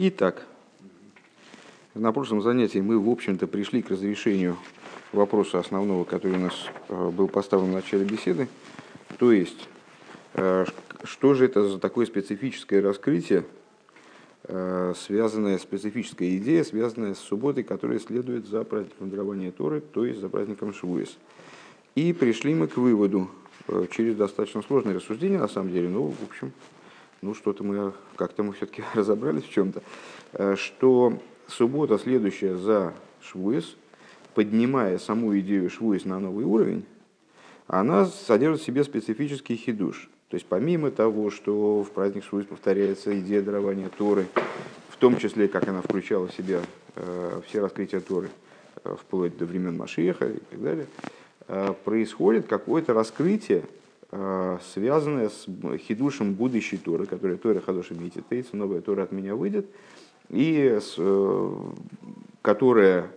Итак, на прошлом занятии мы, в общем-то, пришли к разрешению вопроса основного, который у нас э, был поставлен в начале беседы. То есть, э, что же это за такое специфическое раскрытие, э, связанная специфическая идея, связанная с субботой, которая следует за праздником дарования Торы, то есть за праздником Швуис. И пришли мы к выводу, через достаточно сложное рассуждение, на самом деле, ну, в общем, ну, что-то мы, как-то мы все-таки разобрались в чем-то, что суббота, следующая за Швуис, поднимая саму идею Швуис на новый уровень, она содержит в себе специфический хидуш. То есть помимо того, что в праздник Швуис повторяется идея дарования Торы, в том числе, как она включала в себя э, все раскрытия Торы, э, вплоть до времен Машиеха и так далее, э, происходит какое-то раскрытие, связанное с хидушем будущей Торы, которая Тора Хадоши Мититейца, новая Тора от меня выйдет, и с, которая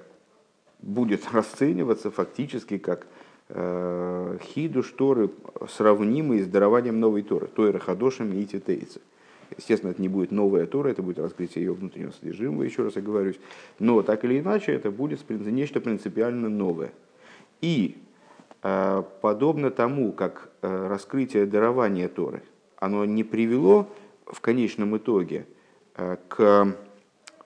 будет расцениваться фактически как э, хидуш Торы, сравнимый с дарованием новой Торы, Тойра Хадошем и Титейца. Естественно, это не будет новая Тора, это будет раскрытие ее внутреннего содержимого, еще раз оговорюсь. Но так или иначе, это будет нечто принципиально новое. И э, подобно тому, как э, раскрытие дарования Торы, оно не привело в конечном итоге э, к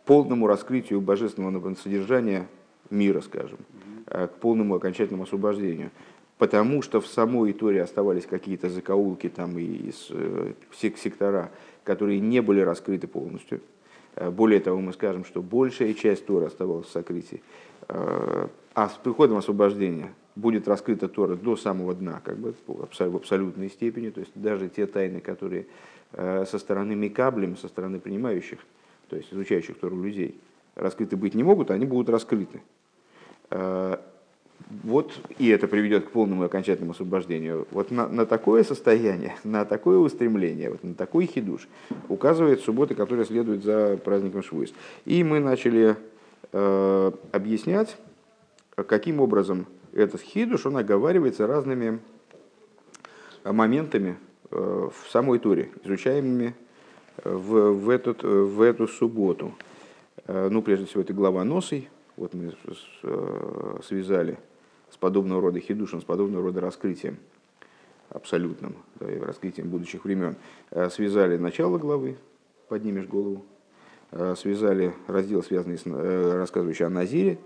полному раскрытию божественного содержания мира, скажем, э, к полному окончательному освобождению. Потому что в самой Торе оставались какие-то закоулки там и э, сектора, которые не были раскрыты полностью. Э, более того, мы скажем, что большая часть Тора оставалась в сокрытии. А с приходом освобождения будет раскрыта Тора до самого дна, как бы в абсолютной степени. То есть даже те тайны, которые со стороны Микаблем, со стороны принимающих, то есть изучающих Тору людей, раскрыты быть не могут, они будут раскрыты. Э, вот и это приведет к полному и окончательному освобождению. Вот на, на такое состояние, на такое устремление, вот на такой хидуш указывает суббота, которая следует за праздником Швуис. И мы начали э, объяснять, каким образом этот хидуш, он оговаривается разными моментами э, в самой туре, изучаемыми в, в, этот, в эту субботу. Э, ну, прежде всего, это глава Носой, вот мы э, связали с подобного рода хидушем, с подобного рода раскрытием абсолютным, да, и раскрытием будущих времен, э, связали начало главы, поднимешь голову, э, связали раздел, связанный с рассказывающий о Назире,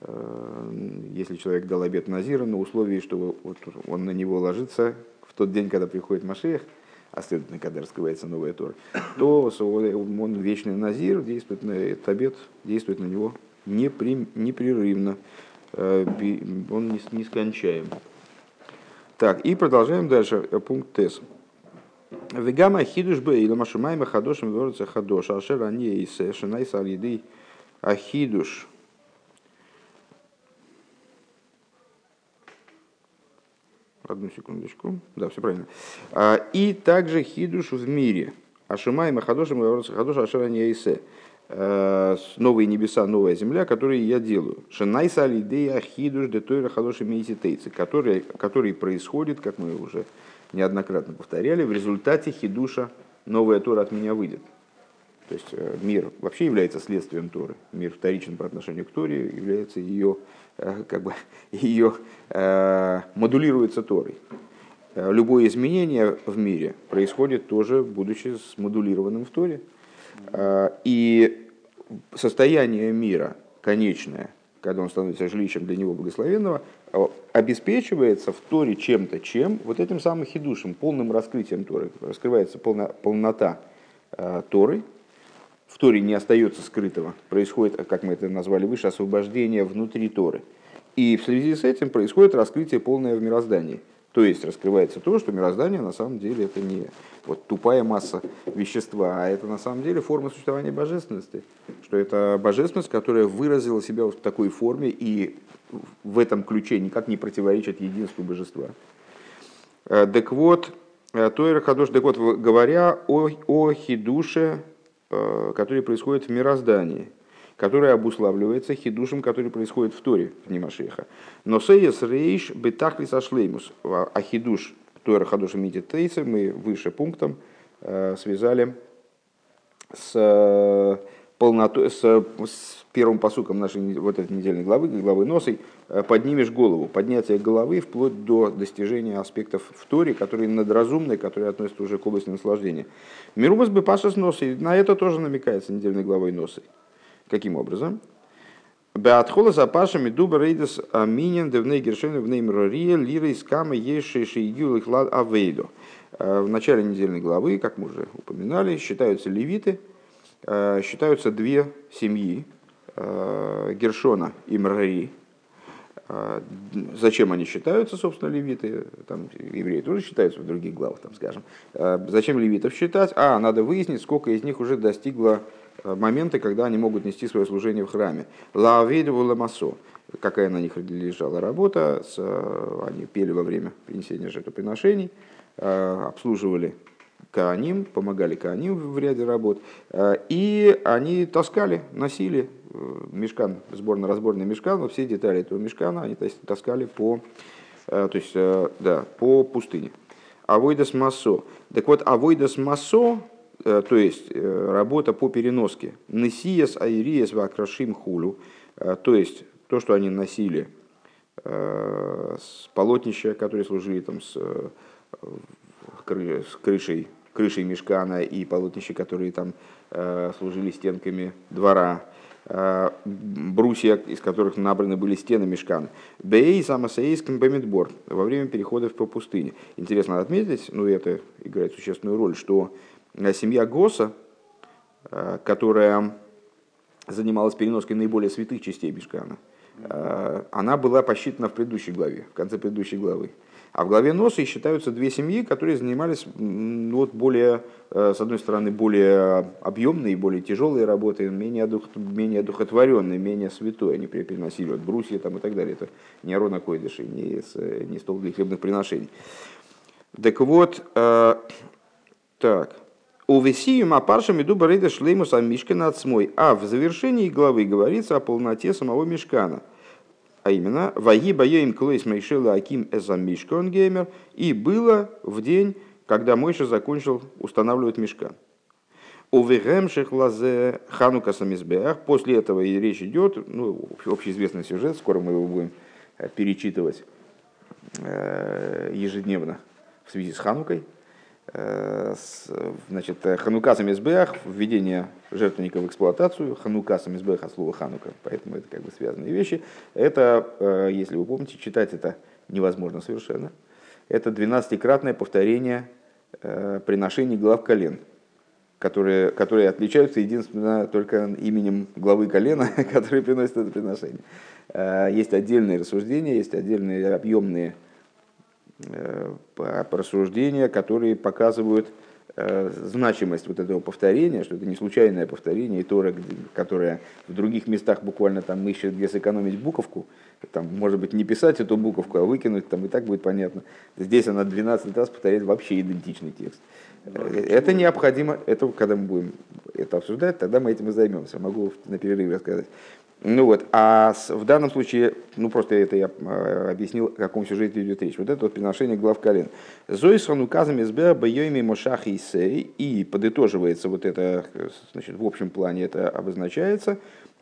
если человек дал обет Назира на условии, что вот он на него ложится в тот день, когда приходит Машех, а следовательно, когда раскрывается новая Тора, то он вечный Назир, действует на этот обет, действует на него непрерывно, э, он нескончаем. Так, и продолжаем дальше, э, пункт Тес. Вегама хидуш бе или машумайма хадошем ворца хадош, ашер ани и шинай салиды ахидуш. Одну секундочку. Да, все правильно. А, и также хидуш в мире. Ашимайма хадошем ворца хадош, ашер ани и Э, новые небеса, новая земля, которые я делаю. Шенайса алидея хидуш де тойра халоши мейситейцы, который, который происходит, как мы уже неоднократно повторяли, в результате хидуша новая Тора от меня выйдет. То есть э, мир вообще является следствием Торы. Мир вторичен по отношению к Торе, является ее, как бы, ее модулируется Торой. Любое изменение в мире происходит тоже, будучи смодулированным в Торе. И состояние мира конечное, когда он становится жилищем для него благословенного, обеспечивается в Торе чем-то, чем вот этим самым хидушем, полным раскрытием Торы. Раскрывается полна, полнота э, Торы, в Торе не остается скрытого. Происходит, как мы это назвали выше, освобождение внутри Торы. И в связи с этим происходит раскрытие полное в мироздании – то есть раскрывается то, что мироздание на самом деле это не вот тупая масса вещества, а это на самом деле форма существования божественности. Что это божественность, которая выразила себя в такой форме и в этом ключе никак не противоречит единству божества. Э, так вот, э, Тойра Хадош, так вот, говоря о, о хидуше, который происходит в мироздании – которая обуславливается хидушем, который происходит в Торе, в Нимашеха. Но сейес рейш бетахли сошлеймус. А хидуш Тора Хадуша Мититейса мы выше пунктом э, связали с полнотой, с, с первым посуком нашей вот этой недельной главы, главы Носой, э, поднимешь голову. Поднятие головы вплоть до достижения аспектов в Торе, которые надразумные, которые относятся уже к области наслаждения. Мирубас бы паша с Носой, на это тоже намекается недельной главой Носой. Каким образом? Беатхола за пашами дуба рейдес аминен девней гершены в неймрория лира из кама ешейши игюл их лад авейду. Э, в начале недельной главы, как мы уже упоминали, считаются левиты, считаются две семьи, э, Гершона и Мрари. Зачем они считаются, собственно, левиты? Там евреи тоже считаются в других главах, там, скажем. Зачем левитов считать? А, надо выяснить, сколько из них уже достигло моменты, когда они могут нести свое служение в храме. Лаавейду ламасо. Какая на них лежала работа, они пели во время принесения жертвоприношений, обслуживали Кааним, помогали Кааним в ряде работ, и они таскали, носили э, мешкан, сборно-разборный мешкан, все детали этого мешкана они таскали по, э, то есть, э, да, по пустыне. Авойдас массо. Так вот, авойдас массо Э, то есть э, работа по переноске. Несиес аириес вакрашим хулю, э, то есть то, что они носили с полотнища, которые служили там с, с крышей, крышей мешкана и полотнища, которые там служили стенками двора, брусья, из которых набраны были стены мешкана. Бей самосаейским бамидбор во время переходов по пустыне. Интересно отметить, ну это играет существенную роль, что Э, семья Госа, э, которая занималась переноской наиболее святых частей Бишкана, э, она была посчитана в предыдущей главе, в конце предыдущей главы. А в главе Носа считаются две семьи, которые занимались вот, более, с одной стороны, более объемные, более тяжелые работы, менее, дух, менее духотворенные, менее святой. Они переносили вот, брусья там, и так далее. Это не Арона Койдыши, не, не стол для хлебных приношений. Так вот, э, так, у Весию Мапарша Медуба Рейда Шлеймуса Мишкана Ацмой. А в завершении главы говорится о полноте самого Мишкана. А именно, Ваги Баеим Клейс Мейшела Аким Эза Мишкан Геймер. И было в день, когда Мойша закончил устанавливать Мишкан. У Вегемших Лазе Ханука Самизбеах. После этого и речь идет, ну, общеизвестный сюжет, скоро мы его будем э, перечитывать э, ежедневно в связи с Ханукой значит, э, Ханука Самизбех, введение жертвенника в эксплуатацию, Ханука Самизбех от слова Ханука, поэтому это как бы связанные вещи. Это, э, если вы помните, читать это невозможно совершенно. Это 12-кратное повторение приношений глав колен, которые, которые отличаются единственно только именем главы колена, который приносит это приношение. Есть отдельные рассуждения, есть отдельные объемные Э, рассуждения, которые показывают э, значимость вот этого повторения, что это не случайное повторение, и Тора, которая в других местах буквально там ищет, где сэкономить буковку, там, может быть, не писать эту буковку, а выкинуть, там и так будет понятно. Здесь она 12 раз повторяет вообще идентичный текст. Э, это необходимо, это когда мы будем это обсуждать, тогда мы этим и займемся. Могу на перерыве рассказать. Ну вот, а в данном случае, ну просто это я а, объяснил, о каком сюжете идет речь. Вот это вот приношение глав колен. Зоисон указами сбер бьёйми мошах и сей, и подытоживается вот это, значит, в общем плане это обозначается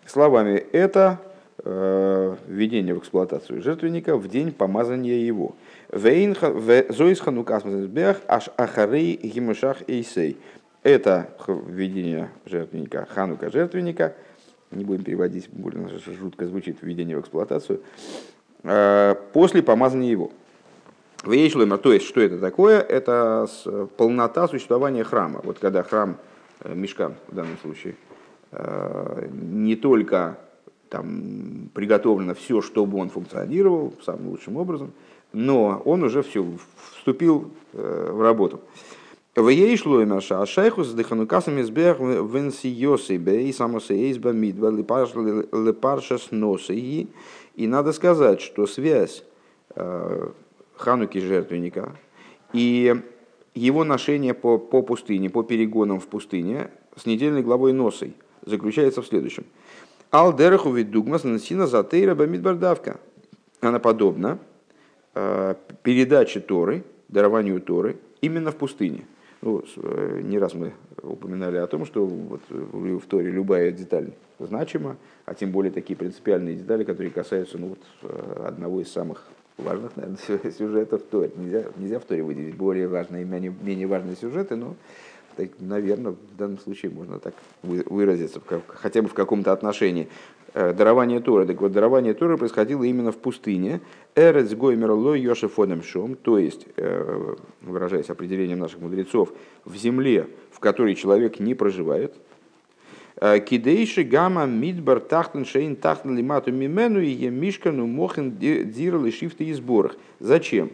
словами «это э, введение в эксплуатацию жертвенника в день помазания его». Зоис ханукас мазбех аш ахарей гимушах эйсей. Это введение жертвенника, ханука жертвенника – не будем переводить, больно жутко звучит введение в эксплуатацию, а, после помазания его. Вейшлемер, то есть, что это такое? Это полнота существования храма. Вот когда храм, э, мешкан в данном случае, э, не только там приготовлено все, чтобы он функционировал самым лучшим образом, но он уже все вступил э, в работу. В ей шло и наша ашайхус дыханукасами сбех венсиосы бей самосеизба мидба лепарша с носы. И надо сказать, что связь хануки жертвенника и его ношение по, по пустыне, по перегонам в пустыне с недельной главой носой заключается в следующем. Алдераху видугмас насина затейра бамидбардавка. Она подобна э, передаче Торы, дарованию Торы, именно в пустыне. Ну, не раз мы упоминали о том, что вот в Торе любая деталь значима, а тем более такие принципиальные детали, которые касаются ну, вот, одного из самых важных, наверное, сюжетов в Торе. Нельзя, нельзя в Торе выделить более важные и менее, менее важные сюжеты, но так, наверное, в данном случае можно так выразиться, хотя бы в каком-то отношении. Э, дарование Торы. Так вот, дарование Торы происходило именно в пустыне. Эрец Гоймер Ло Йошефодем Шом, то есть, э, выражаясь определением наших мудрецов, в земле, в которой человек не проживает. Э, Кидейши гамма мидбар тахтен шейн тахтен лимату мимену и емишкану мохен дирал и шифты и сборах. Зачем?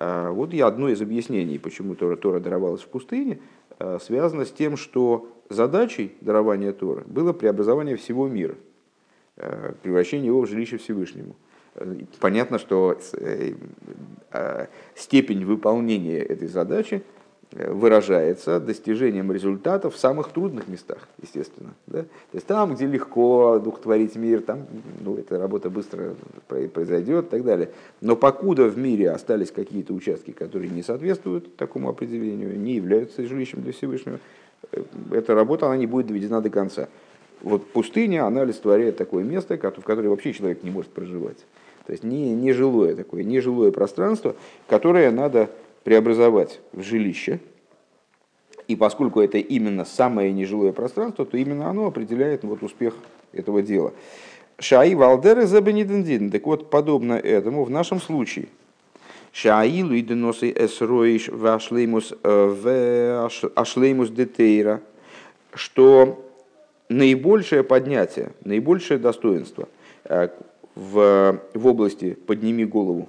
Вот я одно из объяснений, почему Тора, Тора даровалась в пустыне, связано с тем, что задачей дарования Торы было преобразование всего мира – превращение его в жилище Всевышнему. Э, понятно, что э, степень выполнения этой задачи выражается достижением результатов в самых трудных местах, естественно. Да? То есть там, где легко творить мир, там ну, эта работа быстро произойдет и так далее. Но покуда в мире остались какие-то участки, которые не соответствуют такому определению, не являются жилищем для Всевышнего, эта работа она не будет доведена до конца. Вот пустыня, она олицетворяет такое место, в которое вообще человек не может проживать. То есть не, не жилое такое, не жилое пространство, которое надо преобразовать в жилище. И поскольку это именно самое нежилое пространство, то именно оно определяет вот, успех этого дела. Шаи Валдеры Забенидендин. Так вот, подобно этому в нашем случае. Шаилу и деносы эсроиш вашлеймус э, ашлеймус детейра. Что наибольшее поднятие, наибольшее достоинство э, в, в области «подними голову»,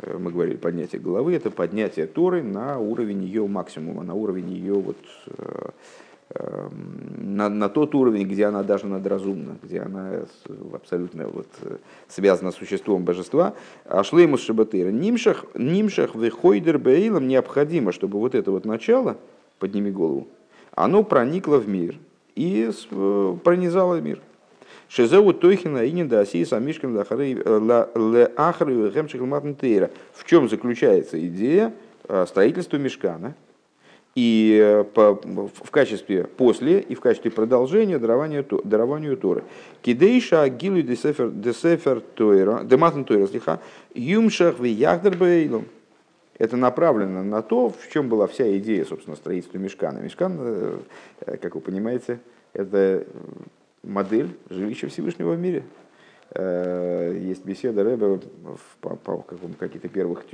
э, мы говорили поднятие головы, это поднятие Торы на уровень ее максимума, на уровень ее вот, э, на, на тот уровень, где она даже надразумна, где она абсолютно вот, связана с существом божества. А шлеймус шабатыра. Нимшах, нимшах выхойдер бейлом необходимо, чтобы вот это вот начало, подними голову, оно проникло в мир – и э, пронизала мир. Шезеу Тойхина и Недаси Самишкин Леахры Гемшихлматнтейра. В чем заключается идея э, строительства мешкана? И э, в качестве после и в качестве продолжения дарования, дарованию Торы. Кидейша гилу десефер Тойра, дематн Тойра, слиха, юмшах ви яхдербейлом. Это направлено на то, в чем была вся идея, собственно, строительства мешкана. Мешкан, э, э, как вы понимаете, это модель жилища Всевышнего в мире. Э, есть беседа Рэбе по каких-то первых,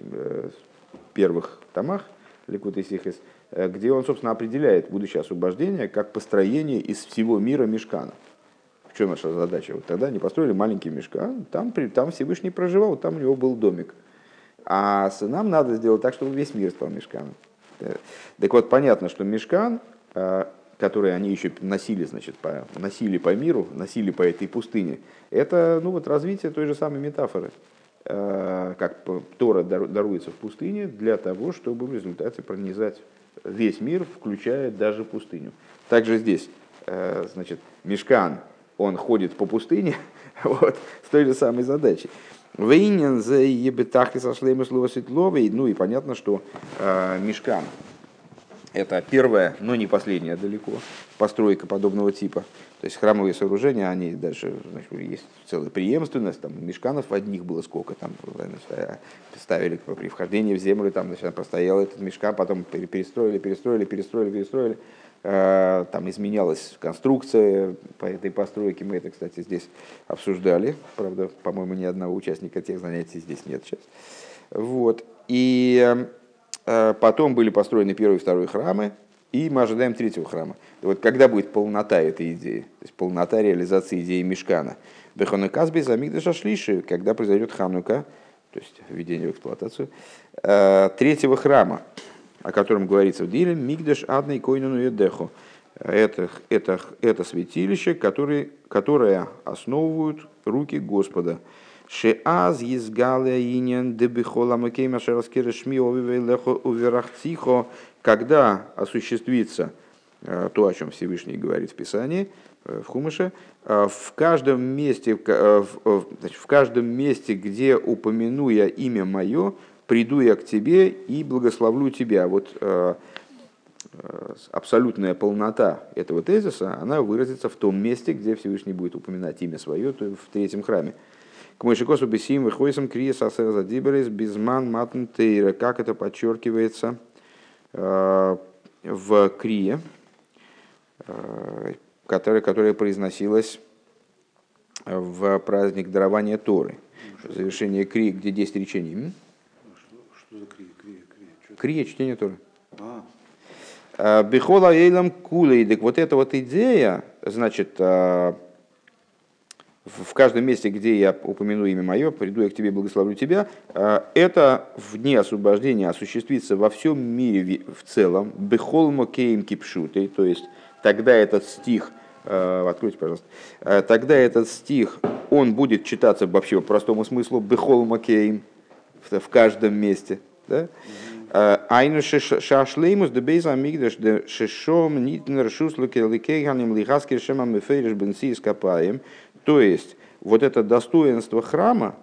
первых томах Ликут и Сихис, где он, собственно, определяет будущее освобождение как построение из всего мира мешкана. В чем наша задача? Вот тогда они построили маленький мешкан, там, там Всевышний проживал, там у него был домик – а нам надо сделать так, чтобы весь мир стал мешканом. Э, так вот, понятно, что мешкан, э, который они еще носили, значит, по, носили по миру, носили по этой пустыне, это ну, вот, развитие той же самой метафоры. Э, как Тора даруется в пустыне для того, чтобы в результате пронизать весь мир, включая даже пустыню. Также здесь, значит, мешкан, он ходит по пустыне вот, с той же самой задачей. Вейнен за ебетахи сошлемы слова светловой. Ну и понятно, что э, мешкан это первая, но не последняя далеко постройка подобного типа. То есть храмовые сооружения, они дальше значит, есть целая преемственность, там мешканов одних было сколько, там ставили при вхождении в землю, там значит, простоял этот мешкан, потом перестроили, перестроили, перестроили, перестроили. Э, там изменялась конструкция по этой постройке. Мы это, кстати, здесь обсуждали. Правда, по-моему, ни одного участника тех занятий здесь нет сейчас. Вот. И э, потом были построены первый и второй храмы, и мы ожидаем третьего храма. Вот когда будет полнота этой идеи, то есть полнота реализации идеи Мешкана. Бехонуказби замигдаша шлиши, когда произойдет ханука, то есть введение в эксплуатацию, э, третьего храма о котором говорится в Диле, Мигдеш Адной Койнану Едеху. Это, это, это святилище, которые, которое основывают руки Господа. Шеаз езгале иньян дебихола макейма шераскиры шми уверахтихо, когда осуществится э, то, о чем Всевышний говорит в Писании, э, в Хумыше, э, в каждом месте, в каждом месте, где упомяну я имя мое, приду я к тебе и благословлю тебя. Вот э, абсолютная полнота этого тезиса, она выразится в том месте, где Всевышний будет упоминать имя свое, то в третьем храме. К Мойшикосу Бесим выходим Крия Сасера Задиберес Безман Матн Тейра. Как это подчеркивается в Крие, которая, которая произносилась в праздник дарования Торы. Завершение Крии, где 10 речений. Что за крия? Крия, крия. Крия, чтение Торы. А, Бихола Эйлам Кулей. Так вот эта вот идея, значит, а, в каждом месте, где я упомяну имя мое, приду я к тебе, благословлю тебя, а, это в дне освобождения осуществится во всем мире в целом, бехолмо кейм кипшутой, то есть тогда этот стих, а, откройте, пожалуйста, тогда этот стих, он будет читаться вообще по простому смыслу, бехолмо кейм, в каждом месте, да? Айну шашлеймус де бейза амигдаш де шешом нитн ршуслуки ликейганим лихаскир шема мефейриш бенси ископаем. То есть, вот это достоинство храма,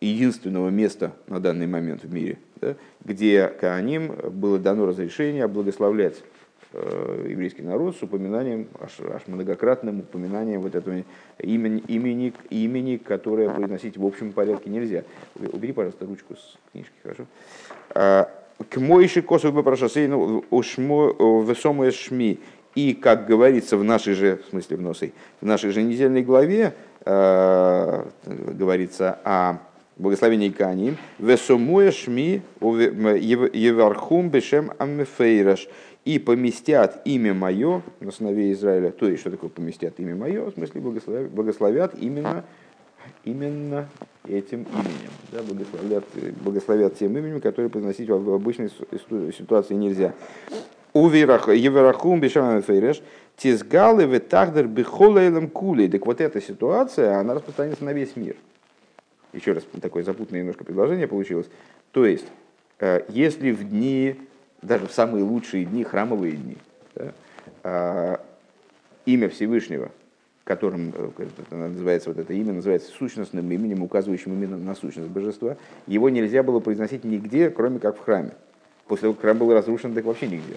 единственного места на данный момент в мире, да, где Кааним было дано разрешение благословлять еврейский народ с упоминанием, аж, аж многократным упоминанием вот этого имени, имени, которое произносить в общем порядке нельзя. Убери, пожалуйста, ручку с книжки, хорошо? К Мойши косу бы прошасейну весомое шми. И, как говорится в нашей же, в смысле в носой, в нашей же недельной главе, э, говорится о благословении Каним, весомое шми евархум бешем аммефейраш, и поместят имя мое на сыновей Израиля. То есть, что такое поместят имя мое? В смысле, благословят, благословят именно именно этим именем. Да, благословят, благословят тем именем, которое произносить в обычной ситуации нельзя. Уверах, Еверахум Бешамам Фейреш, Тизгалы Ветахдер Бихолейлем Кули. Так вот эта ситуация, она распространяется на весь мир. Еще раз, такое запутанное немножко предложение получилось. То есть, э, если в дни, даже в самые лучшие дни, храмовые дни, да, э, имя Всевышнего которым э, называется вот это имя, называется сущностным именем, указывающим именно на сущность божества, его нельзя было произносить нигде, кроме как в храме. После того, как храм был разрушен, так вообще нигде.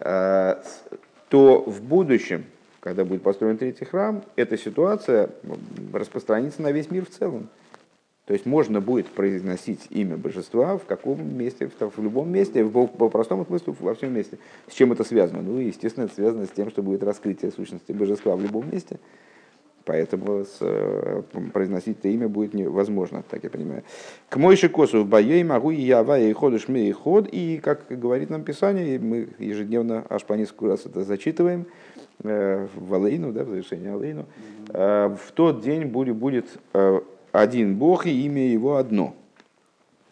А, то в будущем, когда будет построен третий храм, эта ситуация распространится на весь мир в целом. То есть можно будет произносить имя божества в каком месте, в, любом месте, в, по простому смыслу во всем месте. С чем это связано? Ну, естественно, это связано с тем, что будет раскрытие сущности божества в любом месте. Поэтому с, э, произносить это имя будет невозможно, так я понимаю. К Мойши Косу в боей могу и ява и ходишь мы и ход. И, как говорит нам Писание, мы ежедневно аж по несколько раз это зачитываем, э, в Алейну, да, в завершении Алейну. Э, в тот день будет, будет один Бог и имя его одно.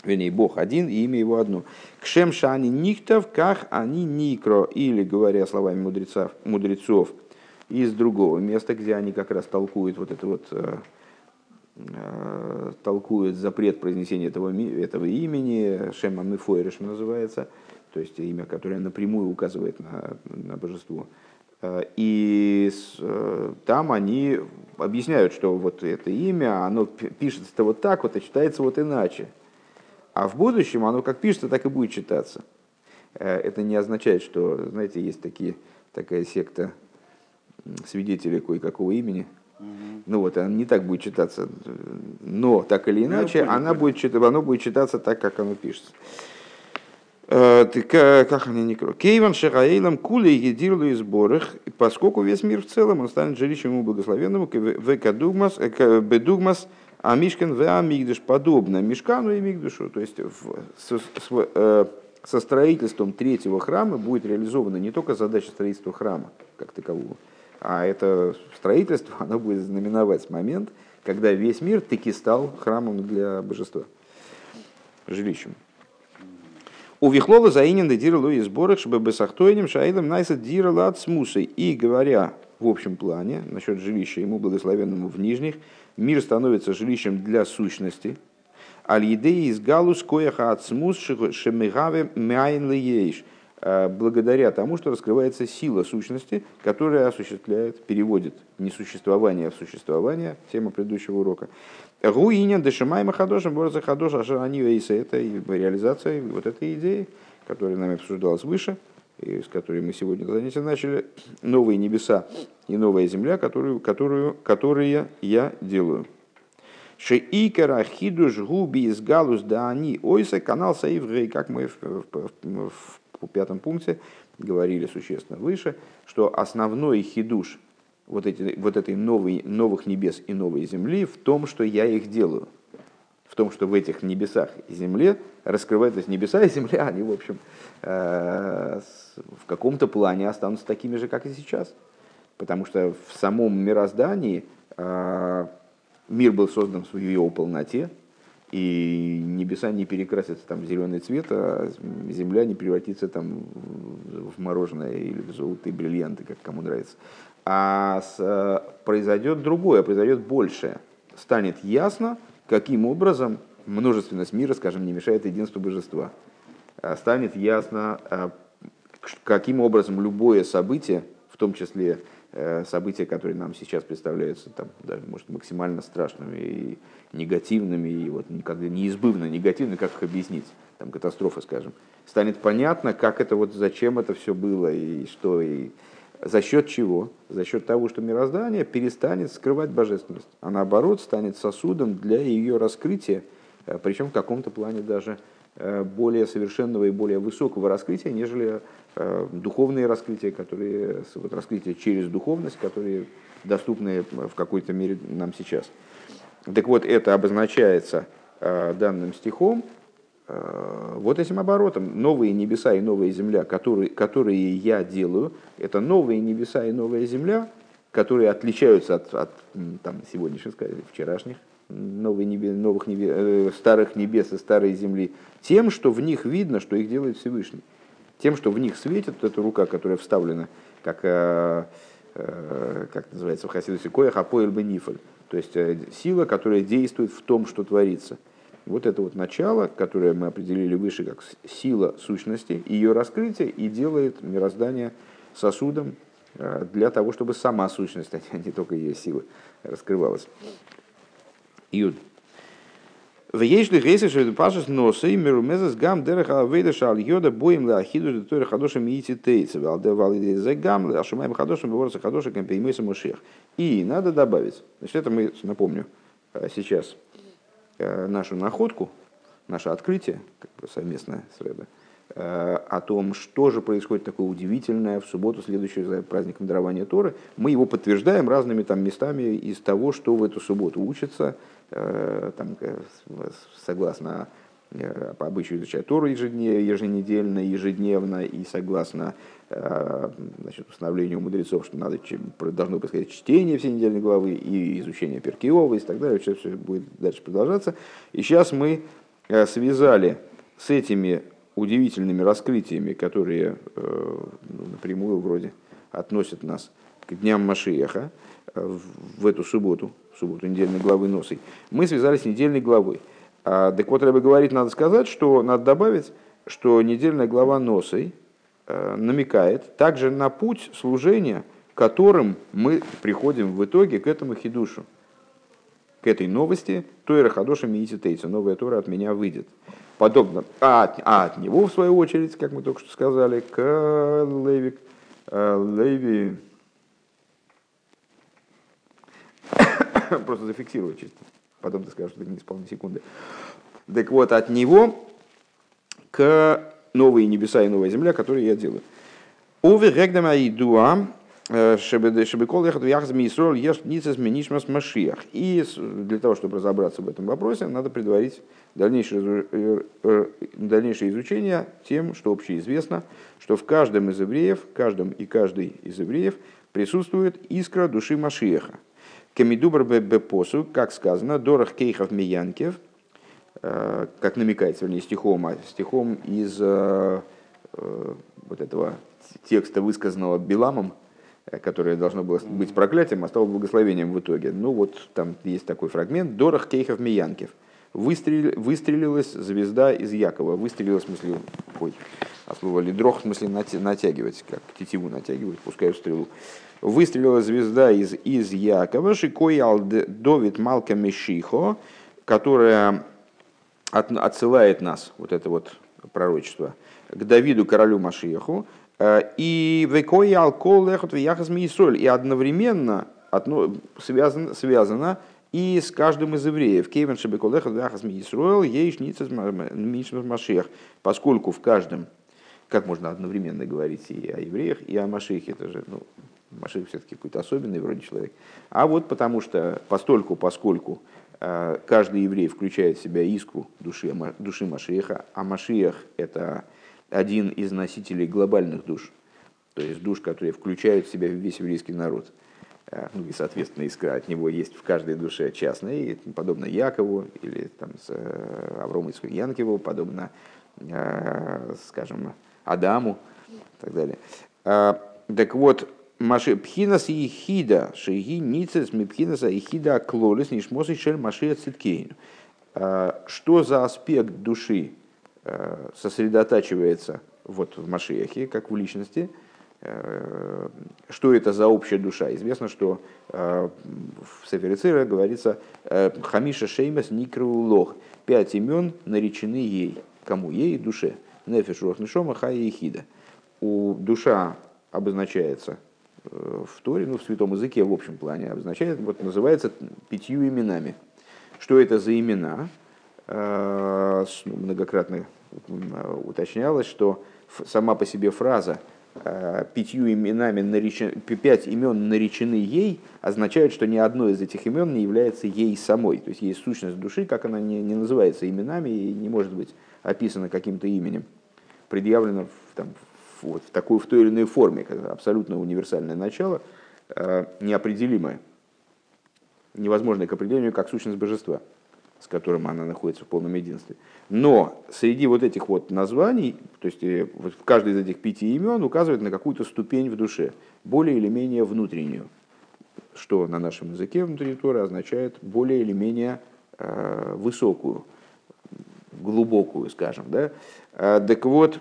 Вернее, Бог один и имя его одно. Кшем шани никтов, как они никро, или, говоря словами мудрецов, мудрецов из другого места, где они как раз толкуют вот это вот э, э, толкуют запрет произнесения этого, этого имени, Шема Мефойришем называется, то есть имя, которое напрямую указывает на, на божество. Э, и э, там они объясняют, что вот это имя, оно пишется вот так вот, а читается вот иначе. А в будущем оно как пишется, так и будет читаться. Э, это не означает, что, знаете, есть такие, такая секта свидетелей кое-какого имени. Ну вот, она не так будет читаться. Но так или иначе, она будет, оно будет читаться так, как оно пишется. Э, как они не Кейван Шахаилам Кули Едирлу и сборах, поскольку весь мир в целом он станет жилищем ему благословенному, Бедугмас, Бедугмас, а Мишкин в Амигдыш подобно Мишкану и Мигдышу. То есть в, с, с, э, со строительством третьего храма будет реализована не только задача строительства храма как такового, а это строительство оно будет знаменовать момент, когда весь мир таки стал храмом для божества, жилищем. У Вихлова заинен дира луи сборах, чтобы бесахтойним шаилом найса дира лад смусой. И говоря в общем плане насчет жилища ему благословенному в нижних, мир становится жилищем для сущности. Аль-Едеи из галус кояха от смус шемигаве мяйн лиеш благодаря тому, что раскрывается сила сущности, которая осуществляет, переводит несуществование в существование, тема предыдущего урока. Гуиня дешимай махадошем борза хадоша ашаранию эйса. Это реализация вот этой идеи, которая нами обсуждалась выше, и с которой мы сегодня занятия начали, новые небеса и новая земля, которую, которую, которые я делаю. Шеикера хидуш губи из галус да они ойса канал саиврей, как мы в, в, в, в пятом пункте говорили существенно выше, что основной хидуш вот, эти, вот этой новой, новых небес и новой земли в том, что я их делаю. В том, что в этих небесах и земле раскрываются небеса и земля, они, в общем, э, в каком-то плане останутся такими же, как и сейчас. Потому что в самом мироздании э, мир был создан в его полноте, и небеса не перекрасятся там в зеленый цвет, а земля не превратится там в мороженое или в золотые бриллианты, как кому нравится. А с, э, произойдет другое, произойдет большее. Станет ясно, каким образом множественность мира, скажем, не мешает единству божества. А станет ясно, э, каким образом любое событие, в том числе события, которые нам сейчас представляются там, даже, может, максимально страшными и негативными, и вот никогда неизбывно негативными, как их объяснить, там, катастрофы, скажем, станет понятно, как это вот, зачем это все было, и что, и за счет чего? За счет того, что мироздание перестанет скрывать божественность, а наоборот станет сосудом для ее раскрытия, э, причем в каком-то плане даже э, более совершенного и более высокого раскрытия, нежели э, духовные раскрытия, которые, вот раскрытия через духовность, которые доступны в какой-то мере нам сейчас. Так вот, это обозначается данным стихом Э, вот этим оборотом. Новые небеса и новая земля, которые, которые я делаю, это новые небеса и новая земля, которые отличаются от, от там, сегодняшних, вчерашних новых небес, новых небес, э, старых небес и старой земли, тем, что в них видно, что их делает Всевышний. Тем, что в них светит эта рука, которая вставлена, как, э, э, как называется в Хасидусе, коях апоэль бенифаль. То есть э, сила, которая действует в том, что творится – вот это вот начало, которое мы определили выше как сила сущности, ее раскрытие и делает мироздание сосудом э, для того, чтобы сама сущность, а не только ее сила, раскрывалась. Юд. В ейшли гейсе что пашес носа и миру мезас гам дерех алвейда шал йода боим ла ахиду де торе хадошем миити тейцы вал де вал зе гам ла ашумаем хадошем беворца хадошем кемпеймейса мушех. И надо добавить, значит это мы, напомню, э, сейчас Э, нашу находку, наше открытие, как бы совместное с Рэбе, о том, что же происходит такое удивительное в субботу, следующую за праздником дарования Торы, мы его подтверждаем разными там местами из того, что в эту субботу учится, э, там, согласно по обычаю изучать Тору еженедельно, ежедневно, и согласно значит, установлению мудрецов, что надо, должно происходить чтение всей недельной главы и изучение Перкиова и так далее, все, все будет дальше продолжаться. И сейчас мы связали с этими удивительными раскрытиями, которые ну, напрямую вроде относят нас к дням Машиеха в эту субботу, субботу недельной главы Носой, мы связались с недельной главой. А, так вот, Рэбе говорит, надо сказать, что надо добавить, что недельная глава Носой э, намекает также на путь служения, которым мы приходим в итоге к этому хидушу, к этой новости, Тойра Хадоша Миити Тейца, новая Тора от меня выйдет. Подобно, а от, а от него, в свою очередь, как мы только что сказали, к Леви, э, Леви, просто зафиксировать чисто потом ты скажешь, что это не с секунды. Так вот, от него к новые небеса и новая земля, которые я делаю. Уве регдама и дуа, э, шебекол ехат яхзми Исроль еш ницес менишмас машиях. И для того, чтобы разобраться в этом вопросе, надо предварить дальнейшее, э, э, дальнейшее изучение тем, что общеизвестно, что в каждом из евреев, каждом и каждый из евреев присутствует искра души Машиеха. Камидубр бепосу, как сказано, дорох кейхов миянкев, э, как намекается, вернее, стихом, а стихом из э, э, вот этого текста, высказанного Биламом, которое должно было быть проклятием, а стало благословением в итоге. Ну вот там есть такой фрагмент. Дорох кейхов миянкев. Выстрел, выстрелилась звезда из Якова. Выстрелилась, в смысле, ой, а слово лидрох, в смысле натягивать, как тетиву натягивать, пускаю стрелу выстрелила звезда из, из Якова, Шикоял Довид Малка Мешихо, которая от, отсылает нас, вот это вот пророчество, к Давиду, королю Машиеху, и векои алкол лехот вяхас миисоль, и одновременно связано, связано и с каждым из евреев. Кейвен шебеколеха вяхас миисроил, ейш ницас машех, поскольку в каждом, как можно одновременно говорить и о евреях, и о Машехе, это же, ну, Машех все-таки какой-то особенный вроде человек. А вот потому что, постольку, поскольку э, каждый еврей включает в себя иску души, души Машеха, а Машех – это один из носителей глобальных душ, то есть душ, которые включают в себя весь еврейский народ. Э, ну и, соответственно, искра от него есть в каждой душе частная, подобно Якову или там, с э, Аврому Янкиву, подобно, скажем, Адаму и так далее. Так вот, Маши пхинас и хида, шеги ницес мипхинаса и хида клолис нишмосы шель машия циткейн. Что за аспект души сосредотачивается вот в Машиахе, как в личности, а, что это за общая душа. Известно, что в Сеферицира говорится «Хамиша шеймас никру лох». Пять имен наречены ей. Кому? Ей душе. Нефиш рохнишома хая и хида. У душа обозначается в Торе, ну, в святом языке в общем плане, обозначает, вот называется пятью именами. Что это за имена? Э, ну, многократно уточнялось, что сама по себе фраза э, пятью именами наречен, пять имен наречены ей, означает, что ни одно из этих имен не является ей самой. То есть есть сущность души, как она не, не называется именами и не может быть описана каким-то именем, предъявлена в, там, вот, в такой, в той или иной форме, абсолютно универсальное начало, э, неопределимое, невозможное к определению как сущность божества, с которым она находится в полном единстве. Но среди вот этих вот названий, то есть э, вот каждый из этих пяти имен указывает на какую-то ступень в душе, более или менее внутреннюю, что на нашем языке внутри Торы означает более или менее э, высокую, глубокую, скажем. Да? Так вот,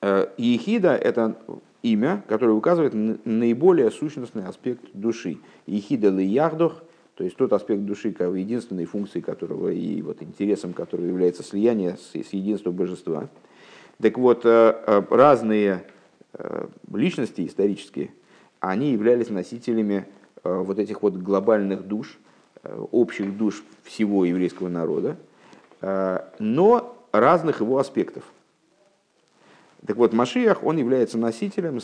Э, Ехида – это имя, которое указывает на наиболее сущностный аспект души. Ехида ли яхдох, то есть тот аспект души, единственной функцией которого и вот интересом которого является слияние с, с единством божества. Так вот, э, э, разные личности исторические, они являлись носителями вот этих вот глобальных душ, общих душ всего еврейского народа, но разных его аспектов. Так вот, Машиах, он является носителем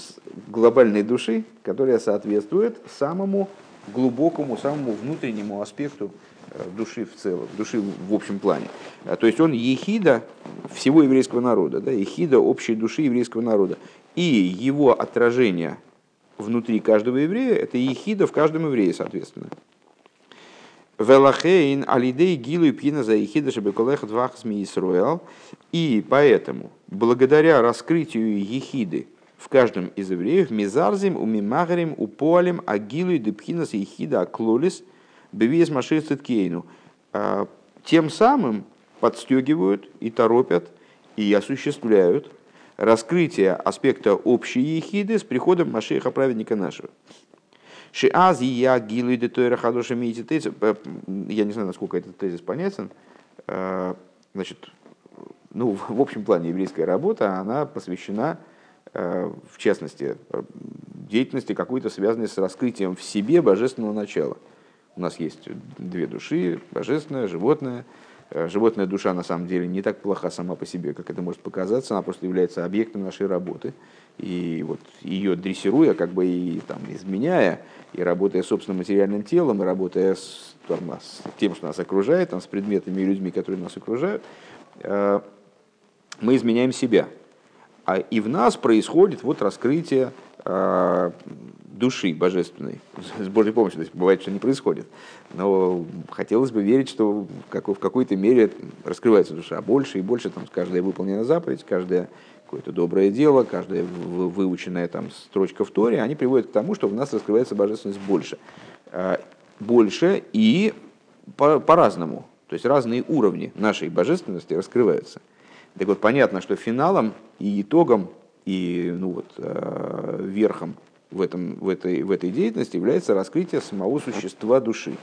глобальной души, которая соответствует самому глубокому, самому внутреннему аспекту э, души в целом, души в общем плане. А, то есть он ехида всего еврейского народа, да, ехида общей души еврейского народа. И его отражение внутри каждого еврея – это ехида в каждом еврее, соответственно. Велахейн алидей гилу пина за ехида шебеколехат вахсми Исруэл. И поэтому, благодаря раскрытию ехиды в каждом из евреев, мизарзим, умимагарим, упуалим, агилу депхинас ехида аклолис, бевиес машир циткейну. А, тем самым подстегивают и торопят и осуществляют раскрытие аспекта общей ехиды с приходом Машеха праведника нашего. Шиаз и я гилу де хадоша тезис. Я не знаю, насколько этот тезис понятен. Э, значит, ну, в общем плане еврейская работа, она посвящена, э, в частности, деятельности какой-то связанной с раскрытием в себе божественного начала. У нас есть две души, божественная, животная. Э, животная душа на самом деле не так плоха сама по себе, как это может показаться, она просто является объектом нашей работы. И вот ее дрессируя, как бы и там, изменяя, и работая с собственным материальным телом, и работая с, там, с тем, что нас окружает, там, с предметами и людьми, которые нас окружают, э, мы изменяем себя. А и в нас происходит вот раскрытие э, души божественной с Божьей помощью. То есть бывает, что не происходит. Но хотелось бы верить, что в какой-то мере раскрывается душа больше и больше. Там, каждая выполненная заповедь, каждая какое-то доброе дело, каждая выученная там строчка в Торе, они приводят к тому, что в нас раскрывается божественность больше. А, больше и по- по-разному. То есть разные уровни нашей божественности раскрываются. Так вот, понятно, что финалом и итогом, и ну вот, а, верхом в, этом, в, этой, в этой деятельности является раскрытие самого существа души.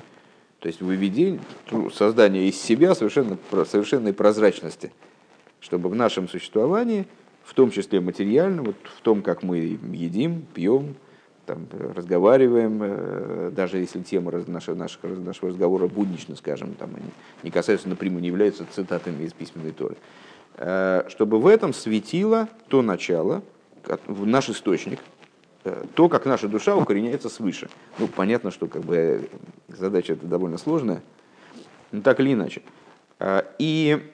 То есть выведение, создание из себя совершенно, совершенной прозрачности – чтобы в нашем существовании, в том числе материально, вот в том, как мы едим, пьем, там, разговариваем, э, даже если тема нашего, нашего, нашего разговора буднично, скажем, там, не касаются напрямую, не являются цитатами из письменной Торы, э, чтобы в этом светило то начало, наш источник, э, то, как наша душа укореняется свыше. Ну, понятно, что как бы, задача эта довольно сложная, но так или иначе. И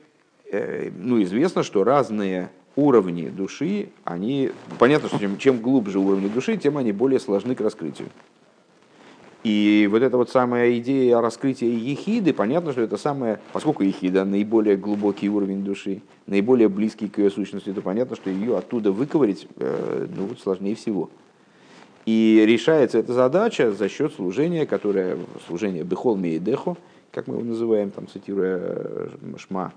ну, известно, что разные уровни души, они, понятно, что чем, чем глубже уровни души, тем они более сложны к раскрытию. И вот эта вот самая идея раскрытия ехиды, понятно, что это самая, поскольку ехида наиболее глубокий уровень души, наиболее близкий к ее сущности, то понятно, что ее оттуда выковырить э, ну, вот сложнее всего. И решается эта задача за счет служения, которое служение Бехол Мейдехо, как мы его называем, там, цитируя э, Шма,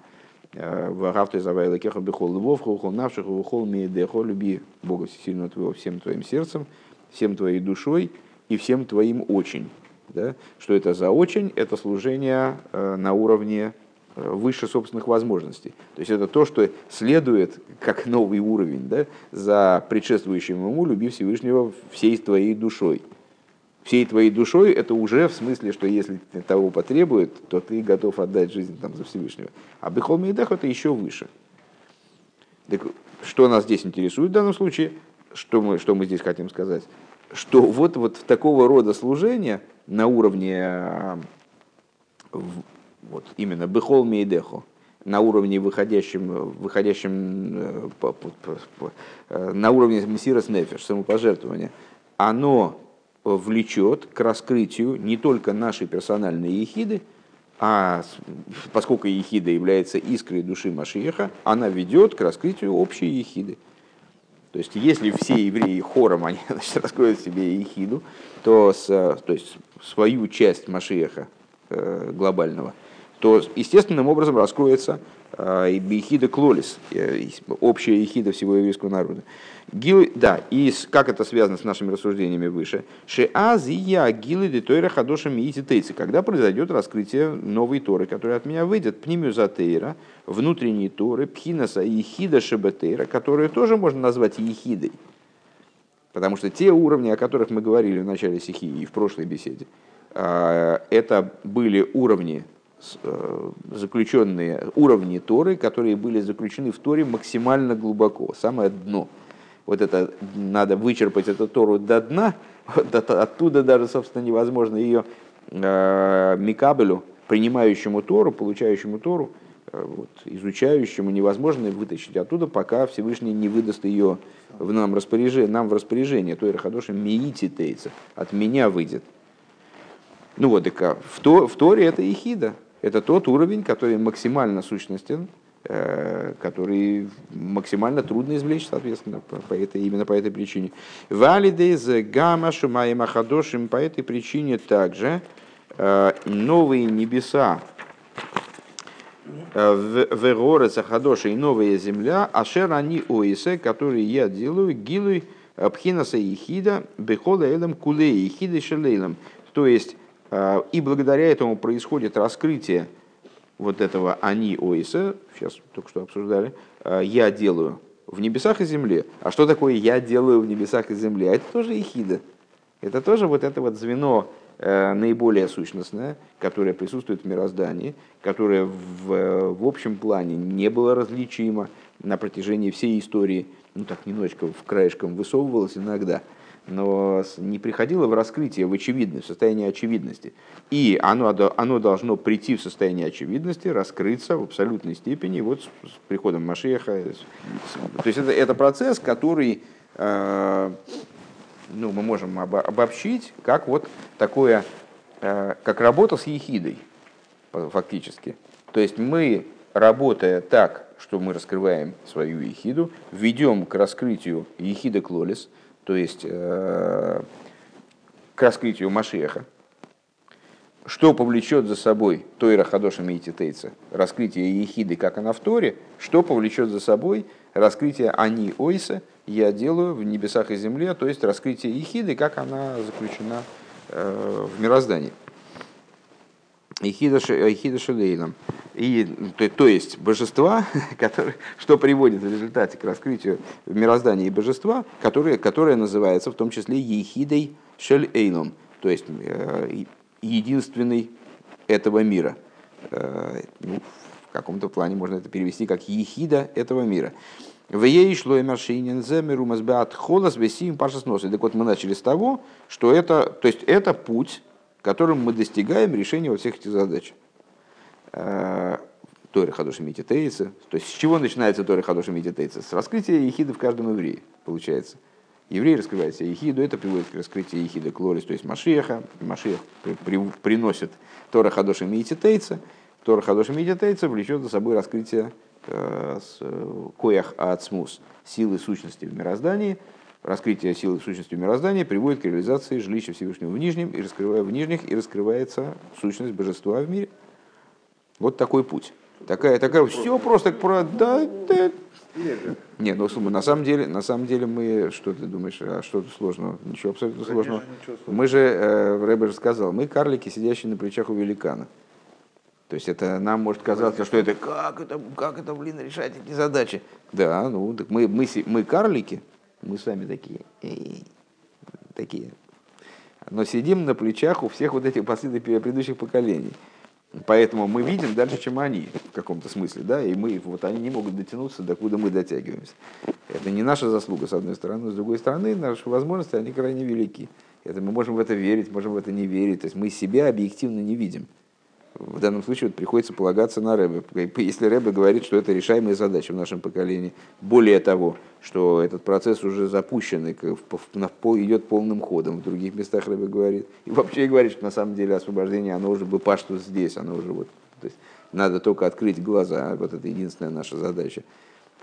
Вагавты завайла кеха бихол львов, хухол навших, хухол миедехо, люби Бога всесильного твоего всем твоим сердцем, всем твоей душой и всем твоим очень. Да? Что это за очень? Это служение э, на уровне э, выше собственных возможностей. То есть это то, что следует как новый уровень да, за предшествующим ему «люби Всевышнего всей твоей душой» всей твоей душой, это уже в смысле, что если того потребует, то ты готов отдать жизнь там, за Всевышнего. А Бехол Мейдах это еще выше. Так, что нас здесь интересует в данном случае, что мы, что мы здесь хотим сказать? Что вот, вот такого рода служения на уровне а, вот, именно Бехол Мейдехо, на уровне выходящем, выходящем э, э, на уровне Мессирос Нефиш, самопожертвования, оно влечет к раскрытию не только нашей персональной ехиды, а поскольку ехида является искрой души Машиеха, она ведет к раскрытию общей ехиды. То есть, если все евреи хором они, значит, раскроют себе ехиду, то, с, то есть свою часть Машиеха э, глобального, то естественным образом раскроется э, ехида Клолис, э, общая ехида всего еврейского народа. Гил, да, и как это связано с нашими рассуждениями выше? Шеазия гилы де тойра хадоша миити тейцы. Когда произойдет раскрытие новой Торы, которая от меня выйдет, пнимюзатейра, внутренней Торы, пхинаса и хида шебетейра, которую тоже можно назвать ехидой. Потому что те уровни, о которых мы говорили в начале стихии и в прошлой беседе, а, это были уровни, э, заключенные уровни Торы, которые были заключены в Торе максимально глубоко, самое дно – вот это надо вычерпать эту Тору до дна, вот оттуда даже, собственно, невозможно ее э, Микабелю, принимающему Тору, получающему Тору, э, вот, изучающему, невозможно вытащить оттуда, пока Всевышний не выдаст ее в нам, распоряжение, нам в распоряжение. То Ирахадоша миити тейца, от меня выйдет. Ну вот, и в, то, в Торе это Ихида. Это тот уровень, который максимально сущностен, Э, который максимально трудно извлечь, соответственно, по, этой, именно по этой причине. Валидейз гамма шумаем ахадошим по этой причине также э, новые небеса э, в горы Сахадоша и новая земля, ашер они оисе, которые я делаю, гилуй пхинаса ехида, бехола элем куле ехида шелейлем. То есть, и благодаря этому происходит раскрытие вот этого они ойса, сейчас только что обсуждали, э, я делаю в небесах и земле. А что такое я делаю в небесах и земле? А это тоже ехида. Это тоже вот это вот звено э, наиболее сущностное, которое присутствует в мироздании, которое в, в общем плане не было различимо на протяжении всей истории, ну так немножечко в краешком высовывалось иногда – но не приходило в раскрытие, в очевидность, в состояние очевидности. И оно, оно должно прийти в состояние очевидности, раскрыться в абсолютной степени вот с, с приходом Машеха. То есть это, это процесс, который э, ну, мы можем обобщить как вот такое, э, как работа с ехидой фактически. То есть мы, работая так, что мы раскрываем свою ехиду, ведем к раскрытию ехида клолис – то есть э, к раскрытию Машеха, что повлечет за собой Тойра Хадоша Мейтитейца, раскрытие Ехиды, как она в Торе, что повлечет за собой раскрытие Ани Ойса, я делаю в небесах и земле, то есть раскрытие Ехиды, как она заключена э, в мироздании. Ехида Шелейлом. И, то, то есть божества, которые, что приводит в результате к раскрытию мироздания и божества, которое, которое называется в том числе ехидой шель эйном, то есть э, единственный этого мира. Э, ну, в каком-то плане можно это перевести как ехида этого мира. В ей шло и машинин земеру мазбеат холос весим пашас носы. Так вот мы начали с того, что это, то есть это путь, которым мы достигаем решения вот всех этих задач. Э, Торы Хадоши Мититейца. То есть с чего начинается Торы Хадоши Мититейца? С раскрытия ехиды в каждом еврее, получается. Еврей раскрывает себе ехиду, это приводит к раскрытию ехиды Клорис, то есть Машеха. Машех при, при, приносит Тора Хадоши Мититейца. Тора Хадоши Мититейца влечет за собой раскрытие э, коях ацмус, силы сущности в мироздании. Раскрытие силы сущности в мироздании приводит к реализации жилища Всевышнего в нижнем и раскрывая в нижних, и раскрывается сущность божества в мире. Вот такой путь. Такая, такая, все просто про, да, да. Не, ну на самом деле, на самом деле мы, что ты думаешь, а что тут сложного? Ничего абсолютно Конечно, сложного. Ничего мы же, э, Рэбер сказал, мы карлики, сидящие на плечах у великана. То есть это нам может казаться, что это как это, как это, блин, решать эти задачи. Да, ну так мы, мы, мы карлики, мы сами такие, эй, такие. Но сидим на плечах у всех вот этих последних предыдущих поколений. Поэтому мы видим дальше, чем они, в каком-то смысле, да, и мы, вот они не могут дотянуться, до куда мы дотягиваемся. Это не наша заслуга, с одной стороны, с другой стороны, наши возможности, они крайне велики. Это мы можем в это верить, можем в это не верить, то есть мы себя объективно не видим в данном случае вот приходится полагаться на Рэбе. Если Рэбе говорит, что это решаемая задача в нашем поколении, более того, что этот процесс уже запущен и идет полным ходом, в других местах Рэбе говорит, и вообще говорит, что на самом деле освобождение, оно уже бы пошло здесь, оно уже вот, то есть надо только открыть глаза, вот это единственная наша задача,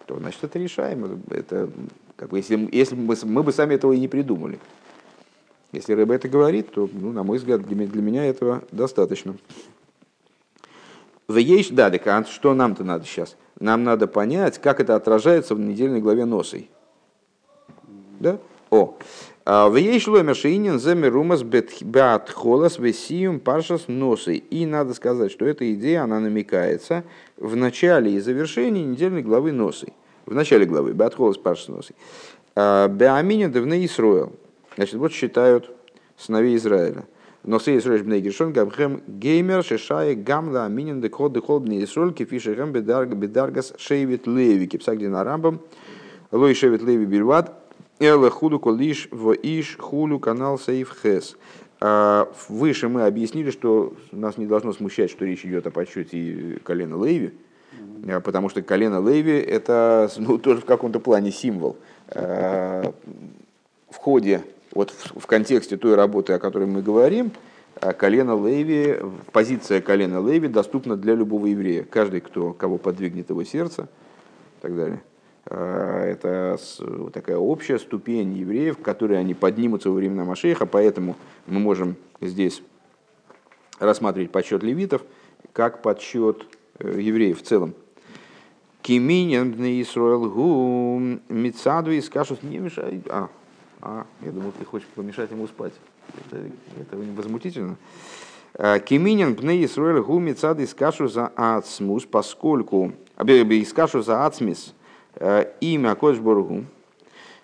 то значит это решаемо. Это, как бы, если, если мы, мы бы сами этого и не придумали. Если Рэбе это говорит, то, ну, на мой взгляд, для, для меня этого достаточно. В ейш дадик, а что нам-то надо сейчас? Нам надо понять, как это отражается в недельной главе Носой. Да? О. А, в ейш ломер шиинин замерумас бет холос весиум паршас носы. И надо сказать, что эта идея, она намекается в начале и завершении недельной главы Носы. В начале главы, бет холос паршас носы. А, Беаминин девне Исроил. Значит, вот считают сыновей Израиля. Но с Исроль бней Гершон гамхем геймер шешай гамла минин декод декод бней Исроль кефиши гэм бедаргас шейвит леви кипсагдин арамбам лой шейвит леви бильват эле худу колиш в иш хулю канал сейф хес. А, выше мы объяснили, что нас не должно смущать, что речь идет о подсчете колена Леви, а, потому что колено Леви это ну, тоже в каком-то плане символ. А, в ходе вот в, в контексте той работы, о которой мы говорим, а колено Леви, позиция колена Леви доступна для любого еврея. Каждый, кто, кого подвигнет его сердце и так далее. А, это такая общая ступень евреев, в которой они поднимутся во времена Машеха, поэтому мы можем здесь рассматривать подсчет левитов как подсчет э, евреев в целом. Киминин Исраил гу мицадви скажут не мешай. А, а, я думал, ты хочешь помешать ему спать. Это, это возмутительно. Э, Киминин бне Исруэль гуми цад искашу за ацмус, поскольку, искашу за ацмис э, имя Кодшбургу,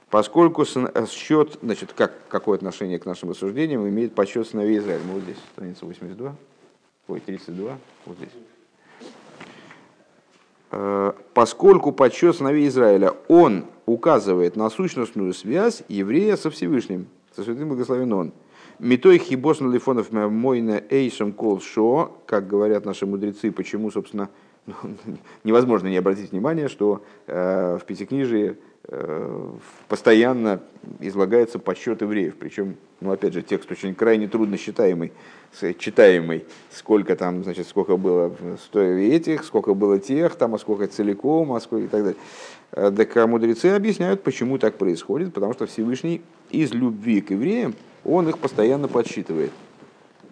поскольку э, счет, значит, как, какое отношение к нашим рассуждениям имеет подсчет сыновей Израиля. Мы вот здесь, страница 82, ой, 32, вот здесь. Поскольку подсчет сыновей Израиля, он указывает на сущностную связь еврея со Всевышним, со святым благословен он. Метой хибос на лифонов мойна эйшем кол шо, как говорят наши мудрецы, почему, собственно, невозможно не обратить внимание, что э, в Пятикнижии э, постоянно излагается подсчет евреев. Причем, ну, опять же, текст очень крайне трудно считаемый, читаемый. Сколько там, значит, сколько было этих, сколько было тех, там, а сколько целиком, а сколько и так далее. Э, так а мудрецы объясняют, почему так происходит, потому что Всевышний из любви к евреям, он их постоянно подсчитывает.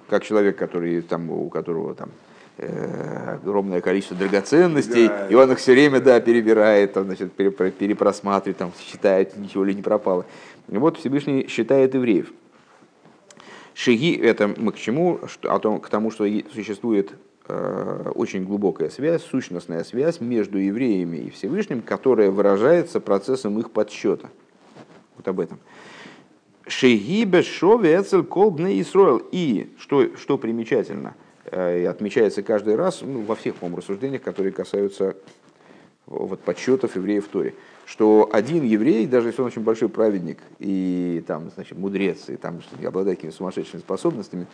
Как человек, который, там, у которого там, э, огромное количество драгоценностей, да, и он их все время да, перебирает, там, значит, перепросматривает, там, считает, ничего ли не пропало. И вот Всевышний считает евреев. Шиги, это мы к чему? Что, о том, к тому, что существует э, очень глубокая связь, сущностная связь между евреями и Всевышним, которая выражается процессом их подсчета. Вот об этом. Шегибе шовецель колбне Исроил. И, что, что примечательно, э, и отмечается каждый раз ну, во всех, по-моему, рассуждениях, которые касаются вот, подсчетов евреев в Торе, что один еврей, даже если он очень большой праведник и там, значит, мудрец, и там обладает какими-то сумасшедшими способностями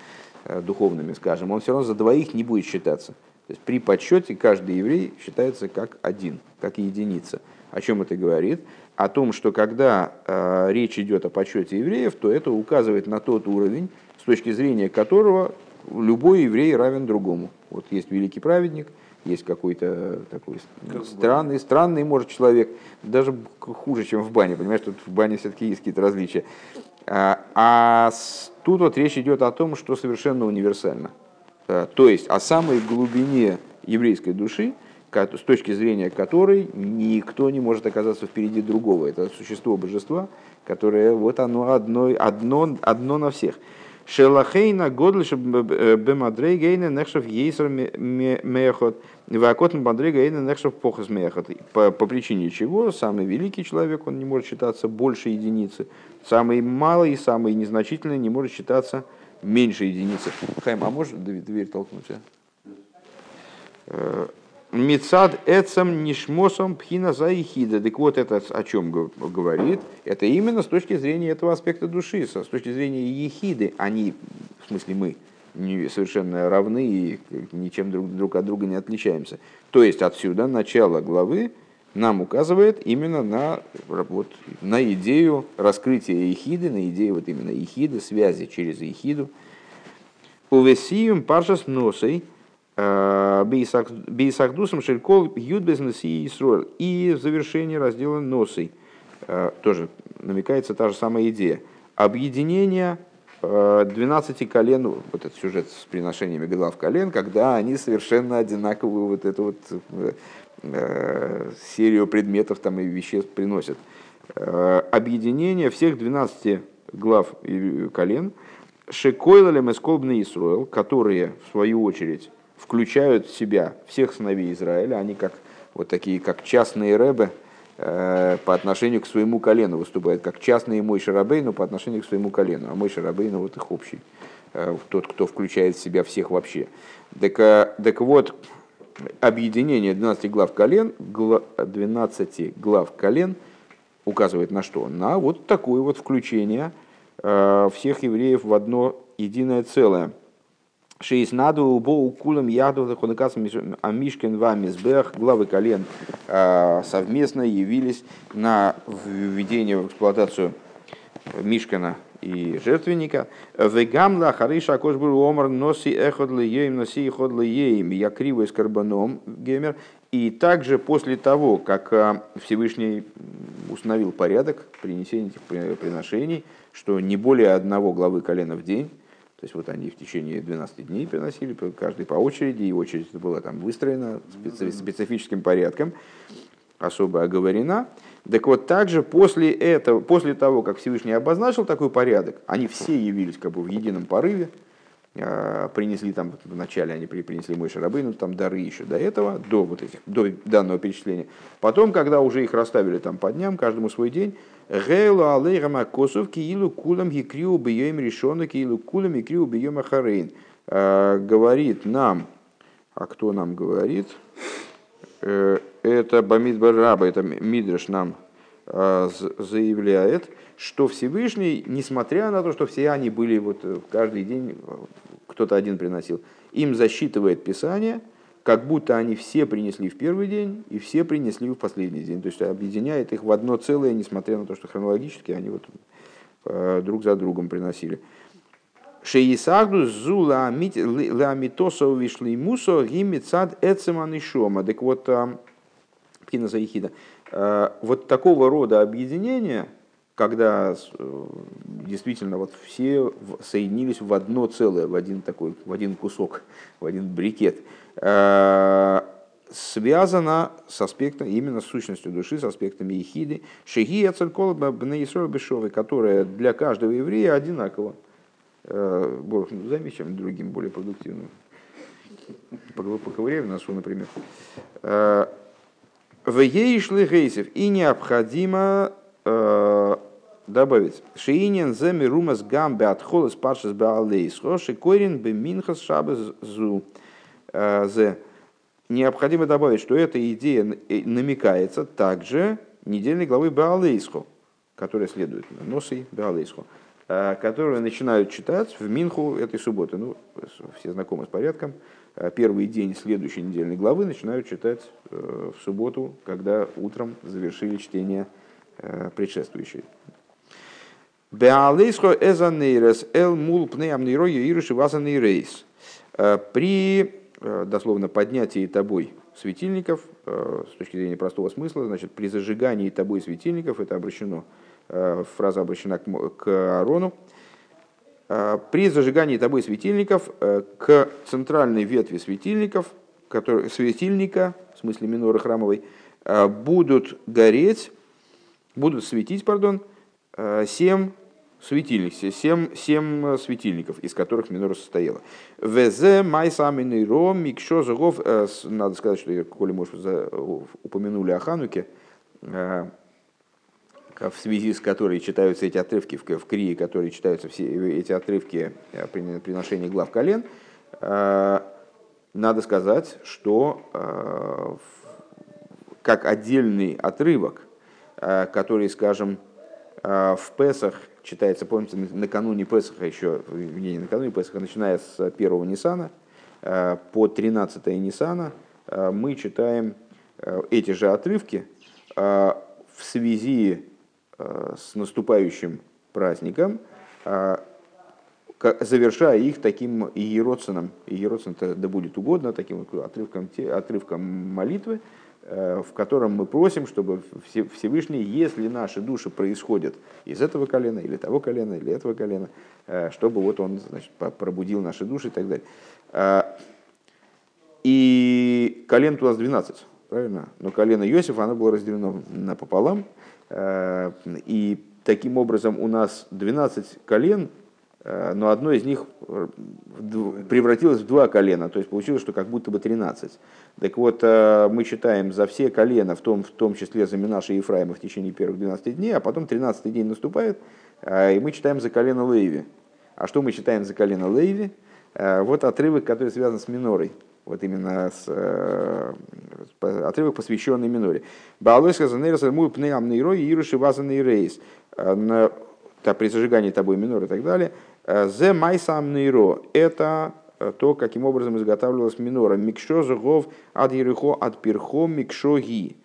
э, духовными, скажем, он все равно за двоих не будет считаться. То есть при подсчете каждый еврей считается как один, как единица. О чем это говорит? О том, что когда э, речь идет о подсчете евреев, то это указывает на тот уровень, с точки зрения которого любой еврей равен другому. Вот есть великий праведник – есть какой-то такой как странный, странный, может, человек, даже хуже, чем в бане, понимаешь, тут в бане все-таки есть какие-то различия. А, а тут вот речь идет о том, что совершенно универсально. А, то есть о самой глубине еврейской души, с точки зрения которой никто не может оказаться впереди другого. Это существо божества, которое вот оно одно, одно, одно на всех. Шелахейна годлиш бемадрейгейна нехшев ейсер мехот. Вакот мадрега нехшев похос мехот. По причине чего самый великий человек, он не может считаться больше единицы. Самый малый, самый незначительный не может считаться меньше единицы. Хайм, а можешь дверь толкнуть? А? Мецад эцам нишмосом пхина заихида. Так вот это о чем говорит? Это именно с точки зрения этого аспекта души, с точки зрения ехиды. Они, в смысле мы, совершенно равны и ничем друг, друг от друга не отличаемся. То есть отсюда начало главы нам указывает именно на, вот, на идею раскрытия ехиды, на идею вот именно ехиды, связи через ехиду. Увесием паршас носой – Бейсахдусом Шелькол Юдбезнес и Исруэль. И в завершении раздела Носой э, тоже намекается та же самая идея. Объединение 12 э, колен, вот этот сюжет с приношениями глав колен, когда они совершенно одинаковую вот эту вот э, серию предметов там и веществ приносят. Объединение всех 12 глав колен, Шекойлалем Эсколбный Исруэл, которые, в свою очередь, включают в себя всех сыновей Израиля, они как вот такие, как частные рэбы э, по отношению к своему колену выступают, как частные мой Шарабейну по отношению к своему колену, а мой Шарабейну вот их общий, э, тот, кто включает в себя всех вообще. Так, э, так вот, объединение 12 глав колен, 12 глав колен указывает на что? На вот такое вот включение всех евреев в одно единое целое – Шейснаду боу кулам яду хонакас амишкен вамизбех главы колен а, совместно явились на введение в эксплуатацию Мишкана и жертвенника. Вегамла хариша кошбуру омар носи эход леем носи эход леем. Я криво с карбоном гемер. И также после того, как а, Всевышний установил порядок принесения этих приношений, что не более одного главы колена в день, то есть вот они в течение 12 дней приносили, каждый по очереди, и очередь была там выстроена специфическим порядком, особо оговорена. Так вот, также после, этого, после того, как Всевышний обозначил такой порядок, они все явились как бы в едином порыве, а, принесли там, вначале они принесли мой шарабейну, там дары еще до этого, до вот этих, до данного перечисления. Потом, когда уже их расставили там по дням, каждому свой день, Гейлу алейрама косов киилу кулам гикриу бьем решона киилу кулам гикриу бьем ахарейн. А, говорит нам, а кто нам говорит? Э, это Бамид Бараба, это Мидраш нам а, заявляет, что Всевышний, несмотря на то, что все они были вот э, каждый день, э, кто-то один приносил, им засчитывает Писание, как будто они все принесли в первый день и все принесли в последний день. То есть объединяет их в одно целое, несмотря на то, что хронологически они вот э, друг за другом приносили. Шеисагду зу ламитосо вишли мусо гимицад эцеман и шома. Так вот, Пхина Заихида, вот такого рода объединения – когда э, действительно вот все соединились в одно целое, в один такой, в один кусок, в один брикет, э, связано с аспектом, именно с сущностью души, с аспектами ехиды, шеги ацелькол бешовы, которая для каждого еврея одинакова. Э, Займи чем другим более продуктивным. поковыряю в носу, например. В ей шли гейсев, и необходимо добавить. Шиинин земи румас гамбе от холос паршис баалейс. Хоши корин бы минхас шабы зу. Зе. Необходимо добавить, что эта идея намекается также недельной главы Баалейсху, которая следует Носы Баалейсху, которую начинают читать в Минху этой субботы. Ну, все знакомы с порядком. Первый день следующей недельной главы начинают читать в субботу, когда утром завершили чтение предшествующей. Беалейсхо эзанейрес эл мул пнеамнейро юируши вазанейрейс. Э, при, э, дословно, поднятии тобой светильников, э, с точки зрения простого смысла, значит, при зажигании тобой светильников, это обращено, фраза обращена к Аарону, при зажигании тобой светильников к центральной ветви светильников, который, светильника, в смысле миноры храмовой, будут гореть, будут светить, пардон, семь светильников, семь, семь э, светильников, из которых минора состояла. ВЗ май самый ром микшо загов. Э, надо сказать, что, коли мы уже упомянули о Хануке, э, в связи с которой читаются эти отрывки, в Крии, которые читаются все эти отрывки при приношении глав колен, надо сказать, что как отдельный отрывок, который, скажем, в Песах читается, помните, накануне Песаха еще, не накануне Песаха, начиная с первого Нисана э, по 13 Нисана, э, мы читаем э, эти же отрывки в связи с наступающим праздником, завершая их таким иероцином, иероцин да будет угодно, таким отрывком, отрывком молитвы, Э, в котором мы просим, чтобы Всевышний, если наши души происходят из этого колена, или того колена, или этого колена, э, чтобы вот он значит, пробудил наши души и так далее. Э, и колен у нас 12, правильно? Но колено Иосифа, оно было разделено напополам. И таким образом у нас 12 колен, но одно из них превратилось в два колена, то есть получилось, что как будто бы 13. Так вот, э, мы читаем за все колена, в том, в том числе за Минаша и Ефраима в течение первых 12 дней, а потом 13 день наступает, э, и мы читаем за колено Лейви. А что мы читаем за колено Лейви? Э, вот отрывок, который связан с минорой. Вот именно с, отрывок, посвященный миноре. Баалойска занерас мой пнеам нейрой ируши вазанный рейс. При зажигании тобой минор и так далее. Зе майсам нейро. Это Э, то, каким образом изготавливалась минора. Микшо зугов от ерехо от перхо микшо ги.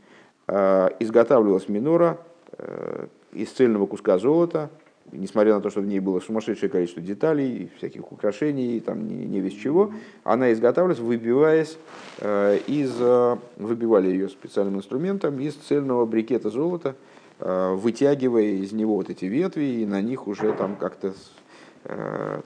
Э, изготавливалась минора э, из цельного куска золота, несмотря на то, что в ней было сумасшедшее количество деталей, всяких украшений, там не, не весь чего, она изготавливалась, выбиваясь из, выбивали ее специальным инструментом из цельного брикета золота, вытягивая из него вот эти ветви, и на них уже там как-то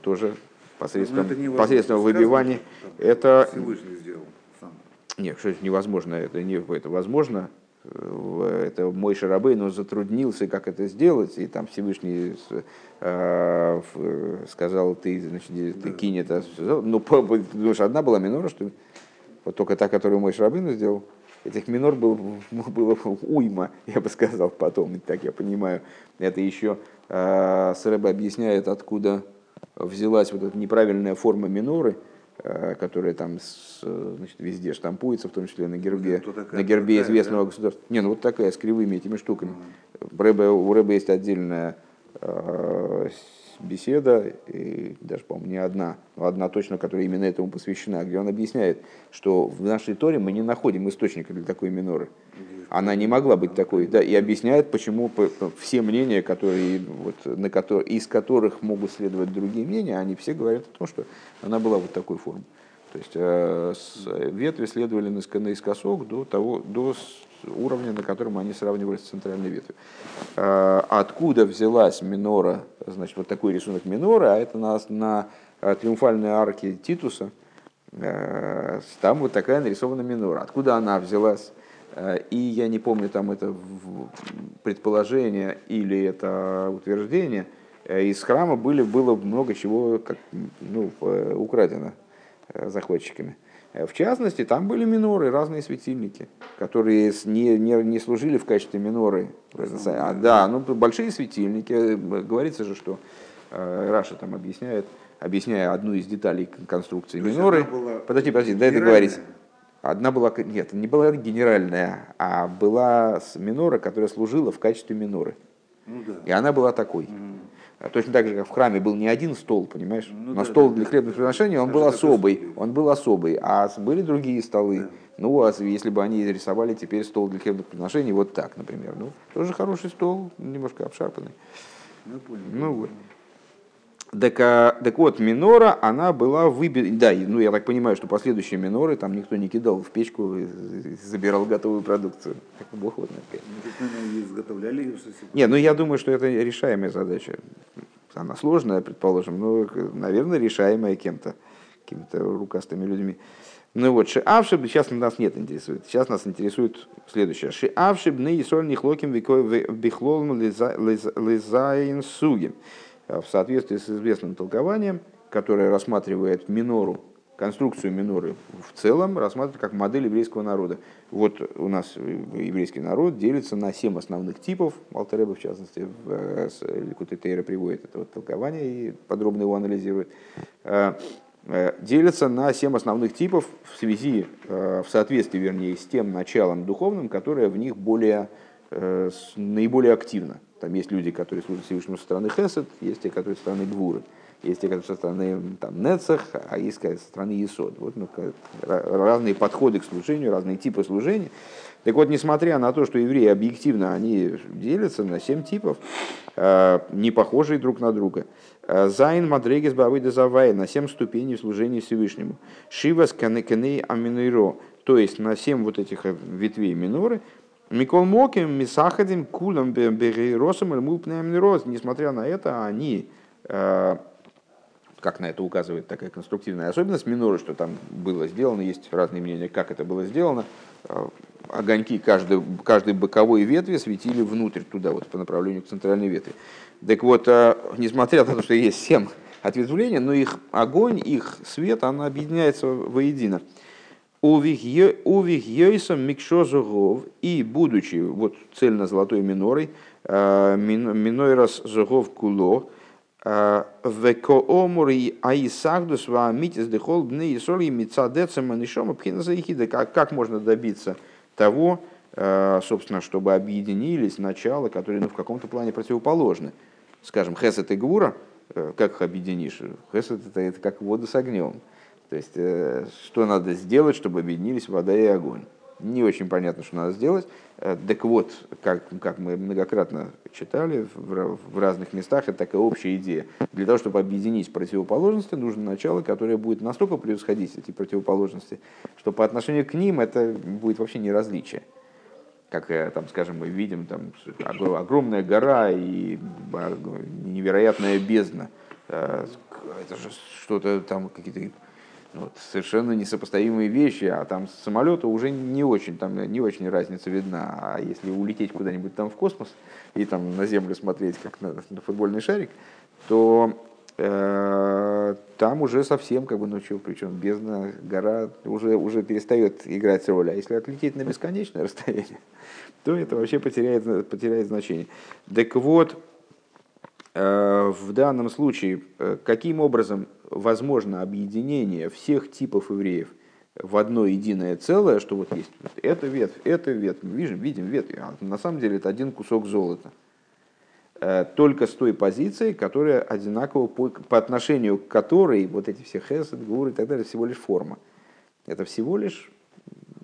тоже посредством, ну, посредством выбивания. Это... Всевышний сделал сам. Нет, что это невозможно, это, не, это возможно. Это мой шарабей, но затруднился, как это сделать, и там Всевышний э, сказал, ты, значит, ты да. кинь это. Ну, думаешь, одна была минора, что ли? Вот только та, которую мой шарабейну сделал. Этих минор было, было уйма, я бы сказал потом, так я понимаю. Это еще э, Срэба объясняет, откуда взялась вот эта неправильная форма миноры, э, которая там значит, везде штампуется, в том числе на гербе, на гербе такая, известного да? государства. Не, ну вот такая, с кривыми этими штуками. Mm-hmm. У Рэбе есть отдельная э, беседа, и даже, по-моему, не одна, но одна точно, которая именно этому посвящена, где он объясняет, что в нашей Торе мы не находим источника для такой миноры. Она не могла быть такой, да, и объясняет, почему все мнения, которые, вот, на которые, из которых могут следовать другие мнения, они все говорят о том, что она была вот такой формы. То есть э, ветви следовали наискосок до, того, до уровня, на котором они сравнивались с центральной ветвью. Э, откуда взялась минора, значит, вот такой рисунок минора, а это на, на э, триумфальной арке Титуса, э, там вот такая нарисована минора. Откуда она взялась? Э, и я не помню, там это предположение или это утверждение, э, из храма были, было много чего как, ну, украдено. э, захватчиками. Э, В частности, там были миноры, разные светильники, которые не, не, не служили в качестве миноры. А, да, ну большие светильники. Э, Говорится же, что э, Раша там объясняет, объясняя одну из деталей кон- конструкции То миноры. Подожди, подожди, дай договорить. Одна была, нет, не была генеральная, а была минора, которая служила в качестве миноры. Ну да. И она была такой. Мгм. А Точно так же, как в храме был не один стол, понимаешь? Ну Но да, стол для хлебных приношений, он был такой особый. есть. Он был особый. А были другие столы. Да. Ну, а если бы они рисовали теперь стол для хлебных приношений вот так, например. Ну, тоже хороший стол, немножко обшарпанный. Ну, понял. Ну вот. Так, а, так вот, минора, она была выбита, да, ну я так понимаю, что последующие миноры там никто не кидал в печку и забирал готовую продукцию. Так Бог вот. Ну, изготовляли. Не, ну я думаю, что это решаемая задача. Она сложная, предположим, но, наверное, решаемая кем-то, какими-то рукастыми людьми. Ну вот, шиавшиб, сейчас нас нет интересует. Сейчас нас интересует следующее. Шиавшиб ны и соль нихлоким бихлолм лизаин сугим. В соответствии с известным толкованием, которое рассматривает минору, конструкцию миноры в целом, рассматривает как модель еврейского народа. Вот у нас еврейский народ делится на семь основных типов. Алтареба, в частности, в э, Ликутей Тейра приводит это вот толкование и подробно его анализирует. Э, э, Делится на семь основных типов в связи, э, в соответствии, вернее, с тем началом духовным, которое в них более, э, наиболее активно. Там есть люди, которые служат Всевышнему со стороны Хесед, есть те, которые со стороны Гвуры. Есть те, которые со стороны там, Нецах, а есть со стороны Есод. Вот, ну, разные подходы к служению, разные типы служения. Так вот, несмотря на то, что евреи объективно они делятся на семь типов, э, не похожие друг на друга. Э, Зайн Мадрегес Бавыда Завай на семь ступеней в служении Всевышнему. Шивас Канекеней Аминуиро, то есть на семь вот этих э, ветвей миноры, Микол Моким, Мисахадим, Кулам, Бегейросом, Мулпнеамнирос. Несмотря на это, они э, как на это указывает такая конструктивная особенность миноры, что там было сделано, есть разные мнения, как это было сделано. Э, Огоньки каждой, каждой боковой ветви светили внутрь, туда, вот по направлению к центральной ветви. Так вот, э, несмотря на то, что есть семь ответвлений, но их огонь, их свет, он объединяется воедино. Увих йойсом микшо и будучи вот цельно-золотой минорой, э, мин- минойрас зогов куло, Векоомури аисагдус ваамитис дехол бны и соли мицадецем манишома пхинаса ехида. Как можно добиться того, э, собственно, чтобы объединились начала, которые ну, в каком-то плане противоположны. Скажем, хесед и гвура, э, как их объединишь? Хесед это, это как воду с огнем. То есть, э, что надо сделать, чтобы объединились вода и огонь? Не очень понятно, что надо сделать. Э, Так вот, как, как мы многократно читали в, в разных местах, это такая общая идея. Для того, чтобы объединить противоположности, нужно начало, которое будет настолько превосходить эти противоположности, что по отношению к ним это будет вообще не различие. Как, э, там, скажем, мы видим там, огр- огромная гора и а, невероятная бездна. Это же что-то там, какие-то вот, совершенно несопоставимые вещи, а там с самолета уже не очень, там не очень разница видна. А если улететь куда-нибудь там в космос и там на Землю смотреть как на, на футбольный шарик, то э, там уже совсем, как бы, ну что, причем бездна, гора уже, уже перестает играть роль. А если отлететь на бесконечное расстояние, то это вообще потеряет, потеряет значение. Так вот, в данном случае, э, каким образом возможно объединение всех типов евреев в одно единое целое, что вот есть вот эта ветвь, эта ветвь, мы видим, видим ветвь, а на самом деле это один кусок золота. Э, Только с той позиции, которая одинакова по, по отношению к которой вот эти все хесед, гуры и так далее, всего лишь форма. Это всего лишь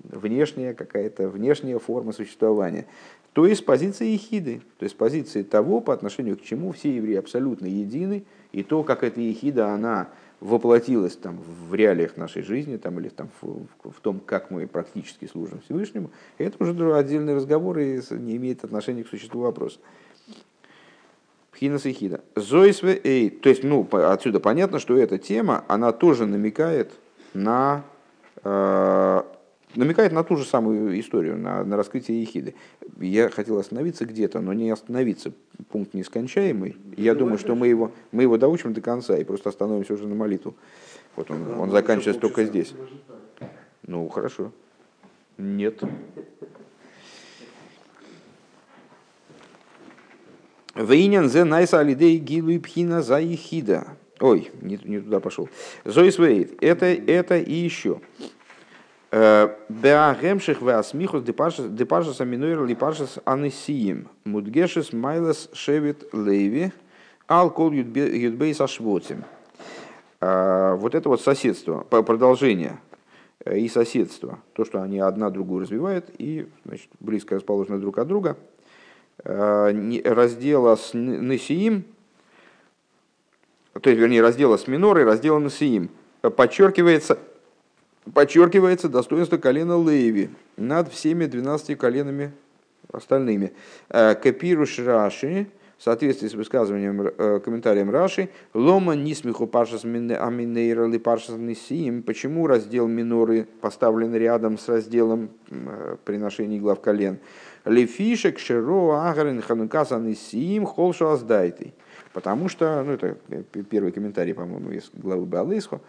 внешняя какая-то внешняя форма существования. То есть с позиции ехиды, то есть с позиции того, по отношению к чему все евреи абсолютно едины, и то, как эта ехида, она воплотилась там, в реалиях нашей жизни там, или там, в, в том, как мы практически служим Всевышнему, это уже отдельный разговор и не имеет отношения к существу вопроса. Пхинас и хида. Зойсве эй. То есть, ну, отсюда понятно, что эта тема, она тоже намекает на э, намекает на ту же самую историю, на, на раскрытие ехиды. Я хотел остановиться где-то, но не остановиться. Пункт нескончаемый. Я думаю, что мы его, мы его доучим до конца и просто остановимся уже на молитву. Вот он, он ну, заканчивается только здесь. Ну, хорошо. Нет. Вейнян зе найса алидей гилу пхина за ихида. Ой, не, не туда пошел. Зоис вейт. Это, это и еще. Беагемших веасмихус депашас аминуэр липашас анисиим. Мудгешес майлас шевит леви. Ал кол юдбейс ашвотим. А, Вот это вот соседство, продолжение э, и соседство. То, что они одна другую развивают и значит, близко расположены друг от друга. Не- Раздела с Несиим, то есть, вернее, раздела с минорой, раздела Несиим, э, подчеркивается, подчеркивается достоинство колена Леви над всеми 12 коленами остальными. Э, Копируш Раши, в соответствии с высказыванием, э, комментарием Раши, Лома нисмиху паршас мине- аминейра ли паршас нисиим. Почему раздел миноры поставлен рядом с разделом э, приношений глав колен? Лефишек широ агарин ханукаса нисиим холшу аздайтый. Потому что, ну это первый комментарий, по-моему, из главы Балысхо,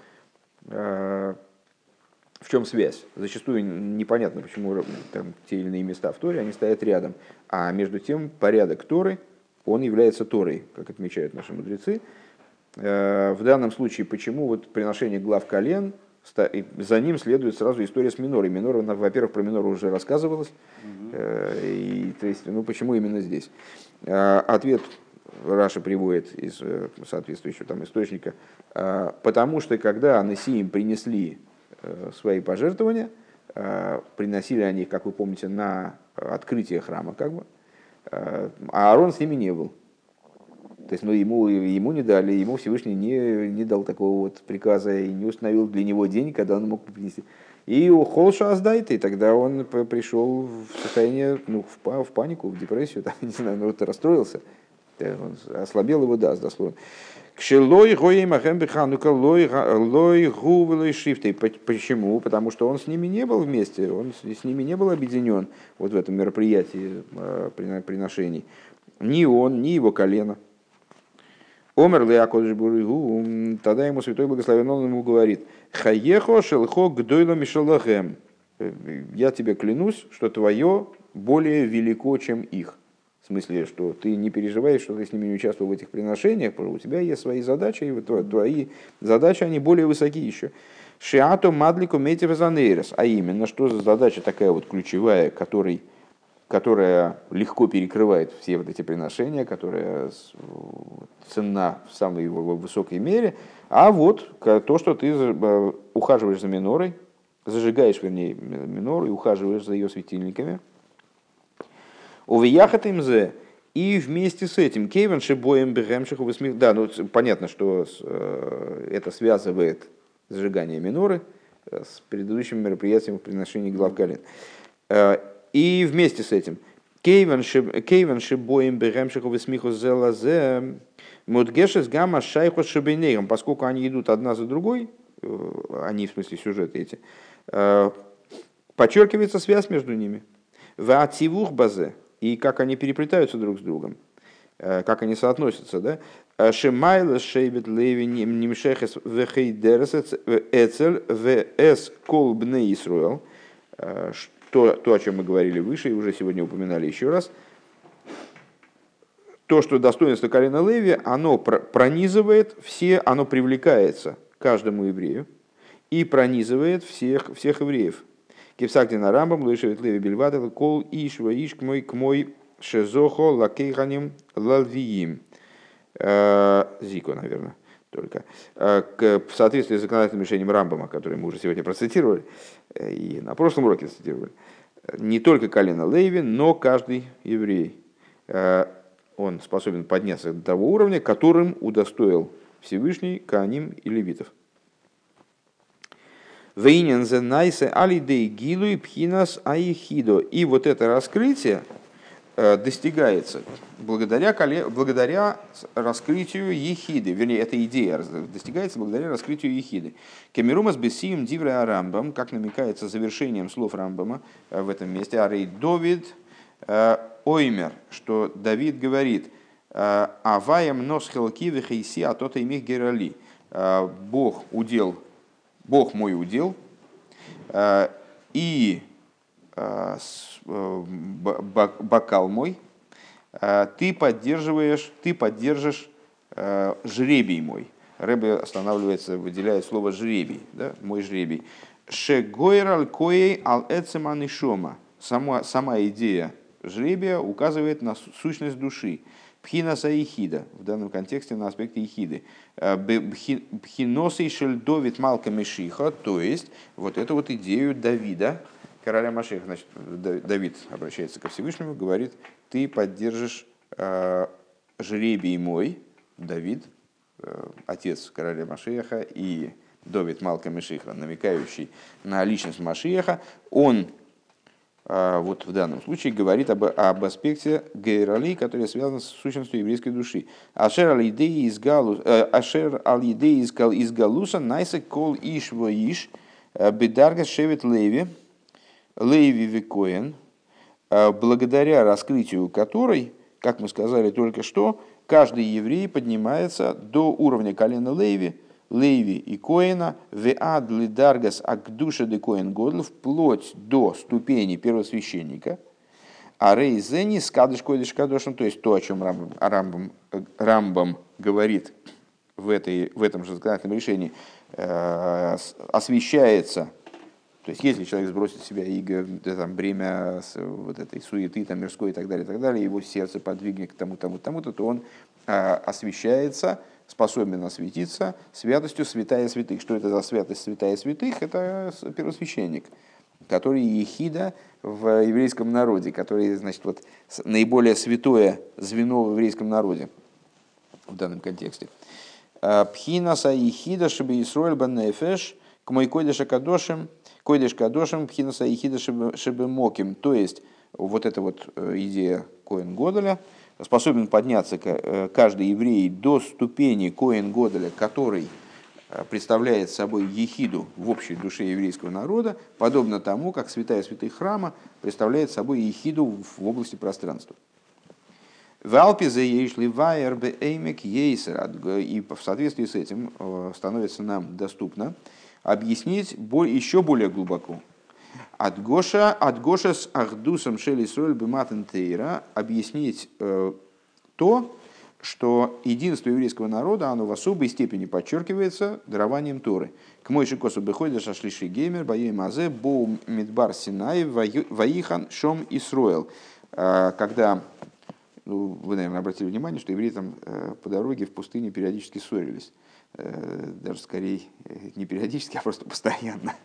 в чем связь? Зачастую непонятно, почему там, те или иные места в Торе, они стоят рядом. А между тем порядок Торы, он является Торой, как отмечают наши мудрецы. Э, В данном случае, почему вот приношение глав колен, за ним следует сразу история с минорой. Минора, во-первых, про минору уже рассказывалось. Э, И, то есть, ну, почему именно здесь? Э, Ответ Раша приводит из соответствующего там источника. Потому что когда Анасиим принесли свои пожертвования, э, приносили они как вы помните, на открытие храма, как бы, э, а Аарон с ними не был. То есть, ну, ему, ему не дали, ему Всевышний не, не дал такого вот приказа и не установил для него день, когда он мог принести. И у Холша Аздайта, и тогда он пришел в состояние, ну, в, в панику, в депрессию, там, не знаю, ну, вот расстроился. Э, Он ослабел его даст, дословно. Кшелой гоей махем биханука лой лой гувелой шрифтой. По- Почему? Потому что он с ними не был вместе, он с ними не был объединен вот в этом мероприятии э, прино- приношений. Ни он, ни его колено. Омер Буригу, тогда ему святой благословен ему говорит, Хаехо шелхо гдойла мишалахем. Я тебе клянусь, что твое более велико, чем их. В смысле, что ты не переживаешь, что ты с ними не участвовал в этих приношениях, потому что у тебя есть свои задачи, и твои задачи, они более высоки еще. Шиато мадлику метив занейрес, а именно, что за задача такая вот ключевая, которой которая легко перекрывает все вот эти приношения, которая ценна в самой его высокой мере, а вот то, что ты э, ухаживаешь за минорой, зажигаешь, вернее, ми- минору и ухаживаешь за ее светильниками. Увияхат им зе, и вместе с этим Кейвен Шибоем Бегемшиху высмех. Да, ну понятно, что э, это связывает зажигание миноры э, с предыдущим мероприятием в приношении глав колен. Э, И вместе с этим Кейвен Шиб- Кейвен Шибоем Бегемшиху высмеху зела зе Мудгешес гамма шайху шибейнейгам, поскольку они идут одна за другой, они в смысле сюжеты эти, подчеркивается связь между ними. Ваативух базе, и как они переплетаются друг с другом, э, как они соотносятся, да? Э, Шемайла шейбет леви нимшехес вехейдерес эцель вс кол бне Исруэл, Э, что, то, о чем мы говорили выше и уже сегодня упоминали еще раз, то, что достоинство колена Леви, оно пр- пронизывает все, оно привлекается каждому еврею и пронизывает всех, всех евреев. Кипсагдина Рамбам, Лышевит Леви Бельвада, Кол Ишва Иш к мой Шезохо Лакейханим Лалвиим. Э, Зико, наверное, только. Э, В соответствии с законодательным решением Рамбама, которое мы уже сегодня процитировали, э, и на прошлом уроке цитировали, не только колено Леви, но каждый еврей. Он способен подняться до того уровня, которым удостоил Всевышний Кааним и Левитов. Вейнен зе найсе алидей гилу и пхинас аихидо. И вот это раскрытие э, достигается благодаря, благодаря раскрытию ехиды. Вернее, эта идея достигается благодаря раскрытию ехиды. Кемерумас бесием дивре Рамбам, как намекается завершением слов Рамбама э, в этом месте. Арей Довид э, Оймер, что Давид говорит, Аваем нос хелки вехейси, а то-то имих герали. Бог удел Бог мой удел, э, и э, э, бокал мой, ты поддерживаешь, ты поддержишь жребий мой. Рэбе останавливается, выделяет слово жребий, да, мой жребий. Шегойрал коей ал эцеман шома. Сама, сама идея жребия указывает на сущность души. Пхинаса Ихида, в данном контексте на аспекте Ихиды. Э, Пхиносей Шельдовит Малка Мишиха, то есть вот эту вот идею Давида, короля Машеха. Значит, Давид обращается ко Всевышнему, говорит, ты поддержишь э, жребий мой, Давид, э, отец короля Машеха и Довид Малка Мишиха, намекающий на личность Машеха, он вот в данном случае говорит об, об аспекте гейрали, который связан с сущностью еврейской души. Ашер галус, э, из галуса найса кол иш иш э, бедарга шевет леви леви викоен, э, благодаря раскрытию которой, как мы сказали только что, каждый еврей поднимается до уровня колена леви, Леви и Коина, Веад Лидаргас Акдуша де Коин Годл, вплоть до ступени первосвященника, а Рейзени Скадыш Койдыш Кадошем, то есть то, о чем Рамбам, Рамбам, Рамбам говорит в, этой, в этом же законодательном решении, э, освещается. То есть, если человек сбросит с себя иго, там, бремя вот этой суеты, там, мирской и так далее, и так далее, его сердце подвигнет к тому, тому, тому-то, то он э, освещается способен осветиться святостью святая святых. Что это за святость святая святых? Это первосвященник, который ехида в еврейском народе, который, значит, вот наиболее святое звено в еврейском народе в данном контексте. А, Пхинаса ехида шибе Исроэль баннефеш к мой койдеш кадошем, койдеш кадошем пхинаса ехида шибе моким. То есть, вот эта вот э, идея Коэн Годеля – способен подняться э, каждый еврей до ступени Коэн Годеля, который э, представляет собой ехиду в общей душе еврейского народа, подобно тому, как святая святых храма представляет собой ехиду в области пространства. В Алпизе ейшли вайер бе эймек ейсер. И в соответствии с этим э, становится нам доступно объяснить еще более глубоко от Гоша, от Гоша с Ахдусом Шели Сроль Биматентейра объяснить э, то, что единство еврейского народа, оно в особой степени подчеркивается дарованием Торы. К мой шикосу беходя шашлиши геймер, боей мазе, боу мидбар синай, ваихан шом Исруэл. Э, когда, ну, вы, наверное, обратили внимание, что евреи там э, по дороге в пустыне периодически ссорились. Э, даже скорее э, не периодически, а просто постоянно.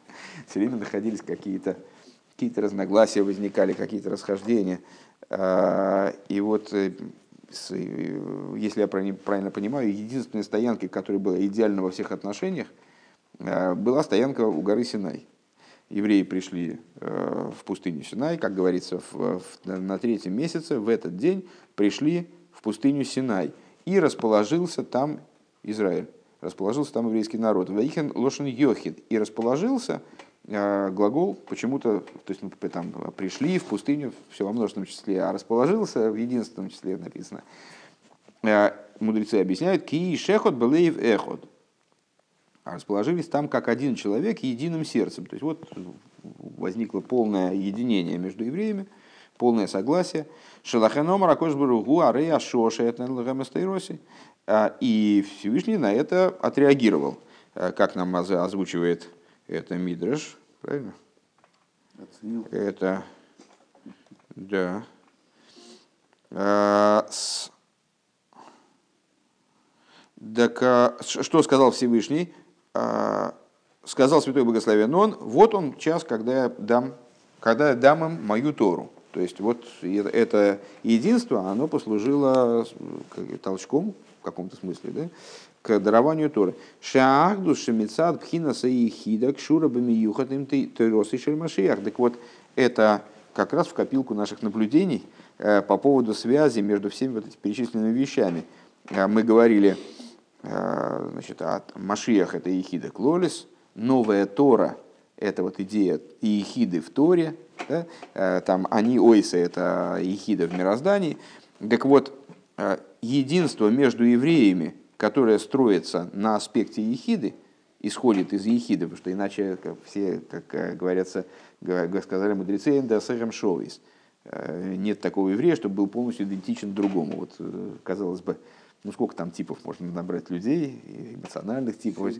Все время находились какие-то какие разногласия, возникали какие-то расхождения. А, и вот, э, если я правильно понимаю, единственной стоянкой, которая была идеальна во всех отношениях, была стоянка у горы Синай. Евреи пришли в пустыню Синай, как говорится, в, в, на третьем месяце, в этот день пришли в пустыню Синай. И расположился там Израиль расположился там еврейский народ. Ваихен лошен йохид. И расположился а, глагол почему-то, то есть ну, там пришли в пустыню, все во множественном числе, а расположился в единственном числе написано. А, мудрецы объясняют, ки шехот белеев эхот. А расположились там как один человек единым сердцем. То есть вот возникло полное единение между евреями, полное согласие. Шелахеном ракош баругу арея шоша а, и Всевышний на это отреагировал, а, как нам озвучивает это Мидраш, правильно? Оценил. Это, да. А, с... Так, а, что сказал Всевышний? А, сказал Святой Благословен Он, вот он час, когда я дам, когда я дам им мою Тору. То есть вот это единство, оно послужило толчком каком-то смысле, да, к дарованию Торы. Шаахду шемицад пхинаса и хида кшура бамиюхатым тойросы шельмашиях. Так вот, это как раз в копилку наших наблюдений э, по поводу связи между всеми вот этими перечисленными вещами. Э, мы говорили, э, значит, от Машиях это Ехида Клолис, новая Тора – это вот идея Ехиды в Торе, да? там они ойсы – это Ехида в мироздании. Так вот, единство между евреями, которое строится на аспекте ехиды, исходит из ехиды, потому что иначе как все, как говорятся, сказали мудрецы, да сэрэм шоуис. Нет такого еврея, чтобы был полностью идентичен другому. Вот, казалось бы, ну сколько там типов можно набрать людей, эмоциональных типов.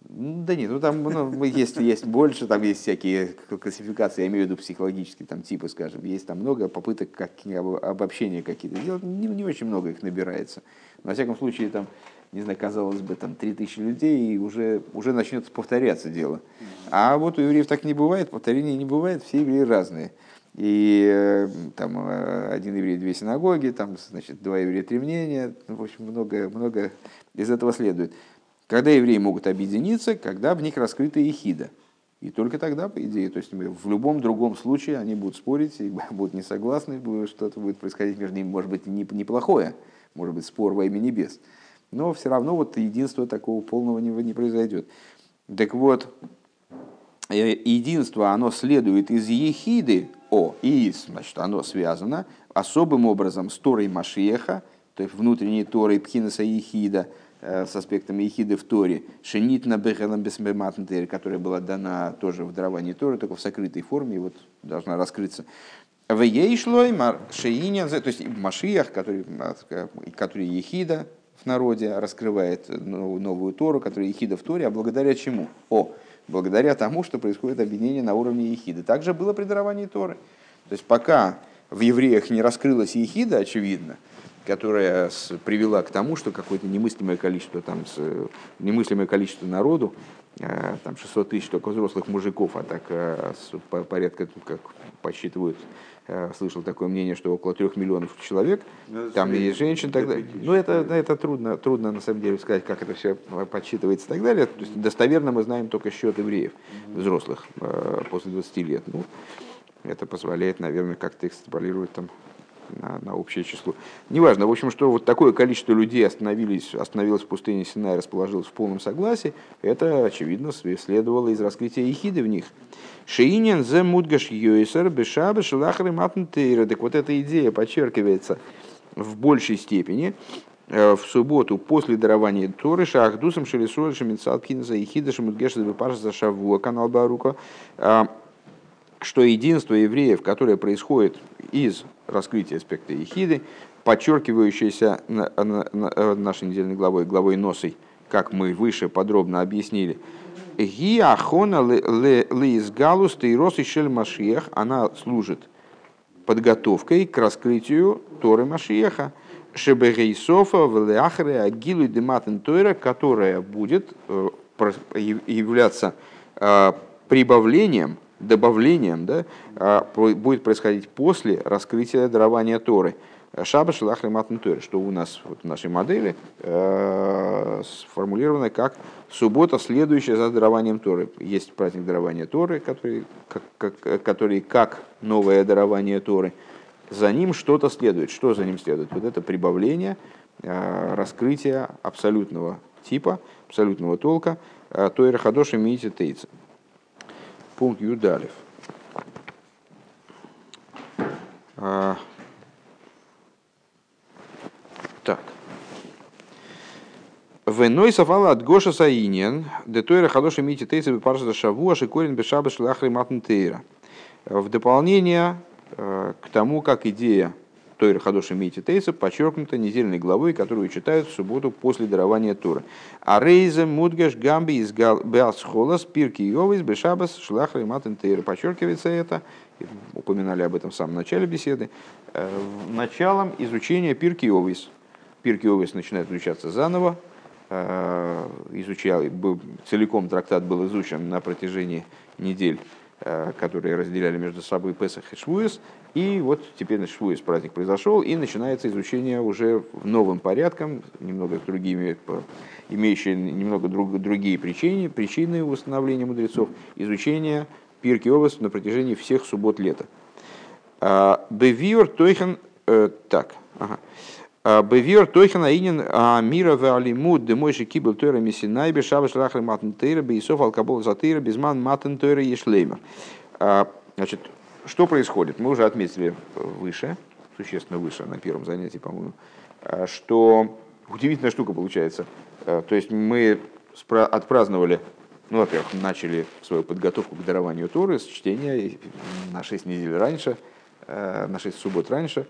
Да нет, ну там ну, есть, есть больше, там есть всякие классификации, я имею в виду психологические там типы, скажем, есть там много попыток как, обобщения какие-то делать, не, не очень много их набирается. Но, во всяком случае, там, не знаю, казалось бы, там 3000 людей, и уже, уже начнет повторяться дело. А вот у евреев так не бывает, повторения не бывает, все евреи разные. И э, там э, один еврей, две синагоги, там, значит, два еврея, три мнения, в общем, много, много из этого следует. Когда евреи могут объединиться, когда в них раскрыта ехида. И только тогда, по идее, то есть в любом другом случае они будут спорить и будут не согласны, что-то будет происходить между ними, может быть, неплохое, может быть, спор во имя небес. Но все равно вот единства такого полного не, не произойдет. Так вот, э, единство, оно следует из ехиды, о, и значит, оно связано особым образом с Торой Машеха, то есть внутренней Торой Пхинаса Ехида – с аспектом ехиды в Торе, шенит на бехелам бесмематнтер, которая была дана тоже в даровании Торы, только в сокрытой форме, и вот должна раскрыться. В ей шлой мар шеинян, то есть Машиях, который, который ехида в народе раскрывает новую Тору, которая ехида в Торе, а благодаря чему? О, благодаря тому, что происходит объединение на уровне ехиды. Также было при даровании Торы. То есть пока в евреях не раскрылась ехида, очевидно, которая привела к тому, что какое-то немыслимое количество, там, немыслимое количество народу, э, там 600 тысяч только взрослых мужиков, а так э, порядка, как подсчитывают, э, слышал такое мнение, что около трех миллионов человек, ну, там есть женщин, тогда, ну это, это трудно, трудно на самом деле сказать, как это все подсчитывается и так далее. То есть достоверно мы знаем только счет евреев взрослых после 20 лет. Ну, это позволяет, наверное, как-то экстраполировать там на, на общее число. Неважно, в общем, что вот такое количество людей остановились, остановилось в пустыне Синай, расположилось в полном согласии, это, очевидно, следовало из раскрытия ехиды в них. Шиинен зе мудгаш йойсер бешабы шелахары матнтейра. Так вот эта идея подчеркивается в большей степени э, в субботу после дарования Торы Шахдусом Шелесуэль Шаминцал Кинза Ехида Шамудгеша Бепаша за Шавуа канал Барука э, что единство евреев, которое происходит из раскрытия аспекта ехиды, подчеркивающееся э, нашей недельной главой, главой Носой, как мы выше подробно объяснили, Гиахона леизгалус тейрос и шель машиях, она служит подготовкой к раскрытию Торы Машиеха, Шебегейсофа, Велеахре, Агилу Дематен Тойра, которая будет э, являться э, прибавлением добавлением да, а, будет происходить после раскрытия дарования Торы. Шаба Шилахли Матн Торы, что у нас вот в нашей модели э, сформулировано как суббота, следующая за дарованием Торы. Есть праздник дарования Торы, который как, как, который как новое дарование Торы. За ним что-то следует. Что за ним следует? Вот это прибавление, э, раскрытие абсолютного типа, абсолютного толка, э, Тойра Хадоша Мити Тейца пункт Юдалев. А, так. Веной совала от Гоша Саинен, детойра хадоша мити тейса парша шавуа шикорин бешаба шлахри матн В дополнение э, к тому, как идея Тойра Хадоша Мити Тейса подчеркнута недельной главой, которую читают в субботу после дарования Тура. А Рейзе Мудгаш Гамби из Беасхолас Пирки Йовис Бешабас Шлахра и Матен Тейра. Подчеркивается это, упоминали об этом в самом начале беседы, э, началом изучения Пирки Йовис. Пирки Йовис начинает изучаться заново, э, изучал, целиком трактат был изучен на протяжении недель которые разделяли между собой Песах и Швуес. И вот теперь на Швуес праздник произошел, и начинается изучение уже новым порядком, немного другими, имеющие немного друг, другие причины, причины установления мудрецов, изучение Пирки Овес на протяжении всех суббот лета. А, Бевиор Тойхан... Э, так, ага. А, Бевир Тойхан Аинин а, Мира в Алимуд, де мойши кибл тойра мисинай, бешава шлахли матн тейра, бейсов алкабол затейра, безман матн тойра ешлеймер. А, значит, что происходит? Мы уже отметили выше, существенно выше, на первом занятии, по-моему, что удивительная штука получается. То есть мы отпраздновали, ну, во-первых, начали свою подготовку к дарованию Торы с чтения на 6 недель раньше, на 6 суббот раньше.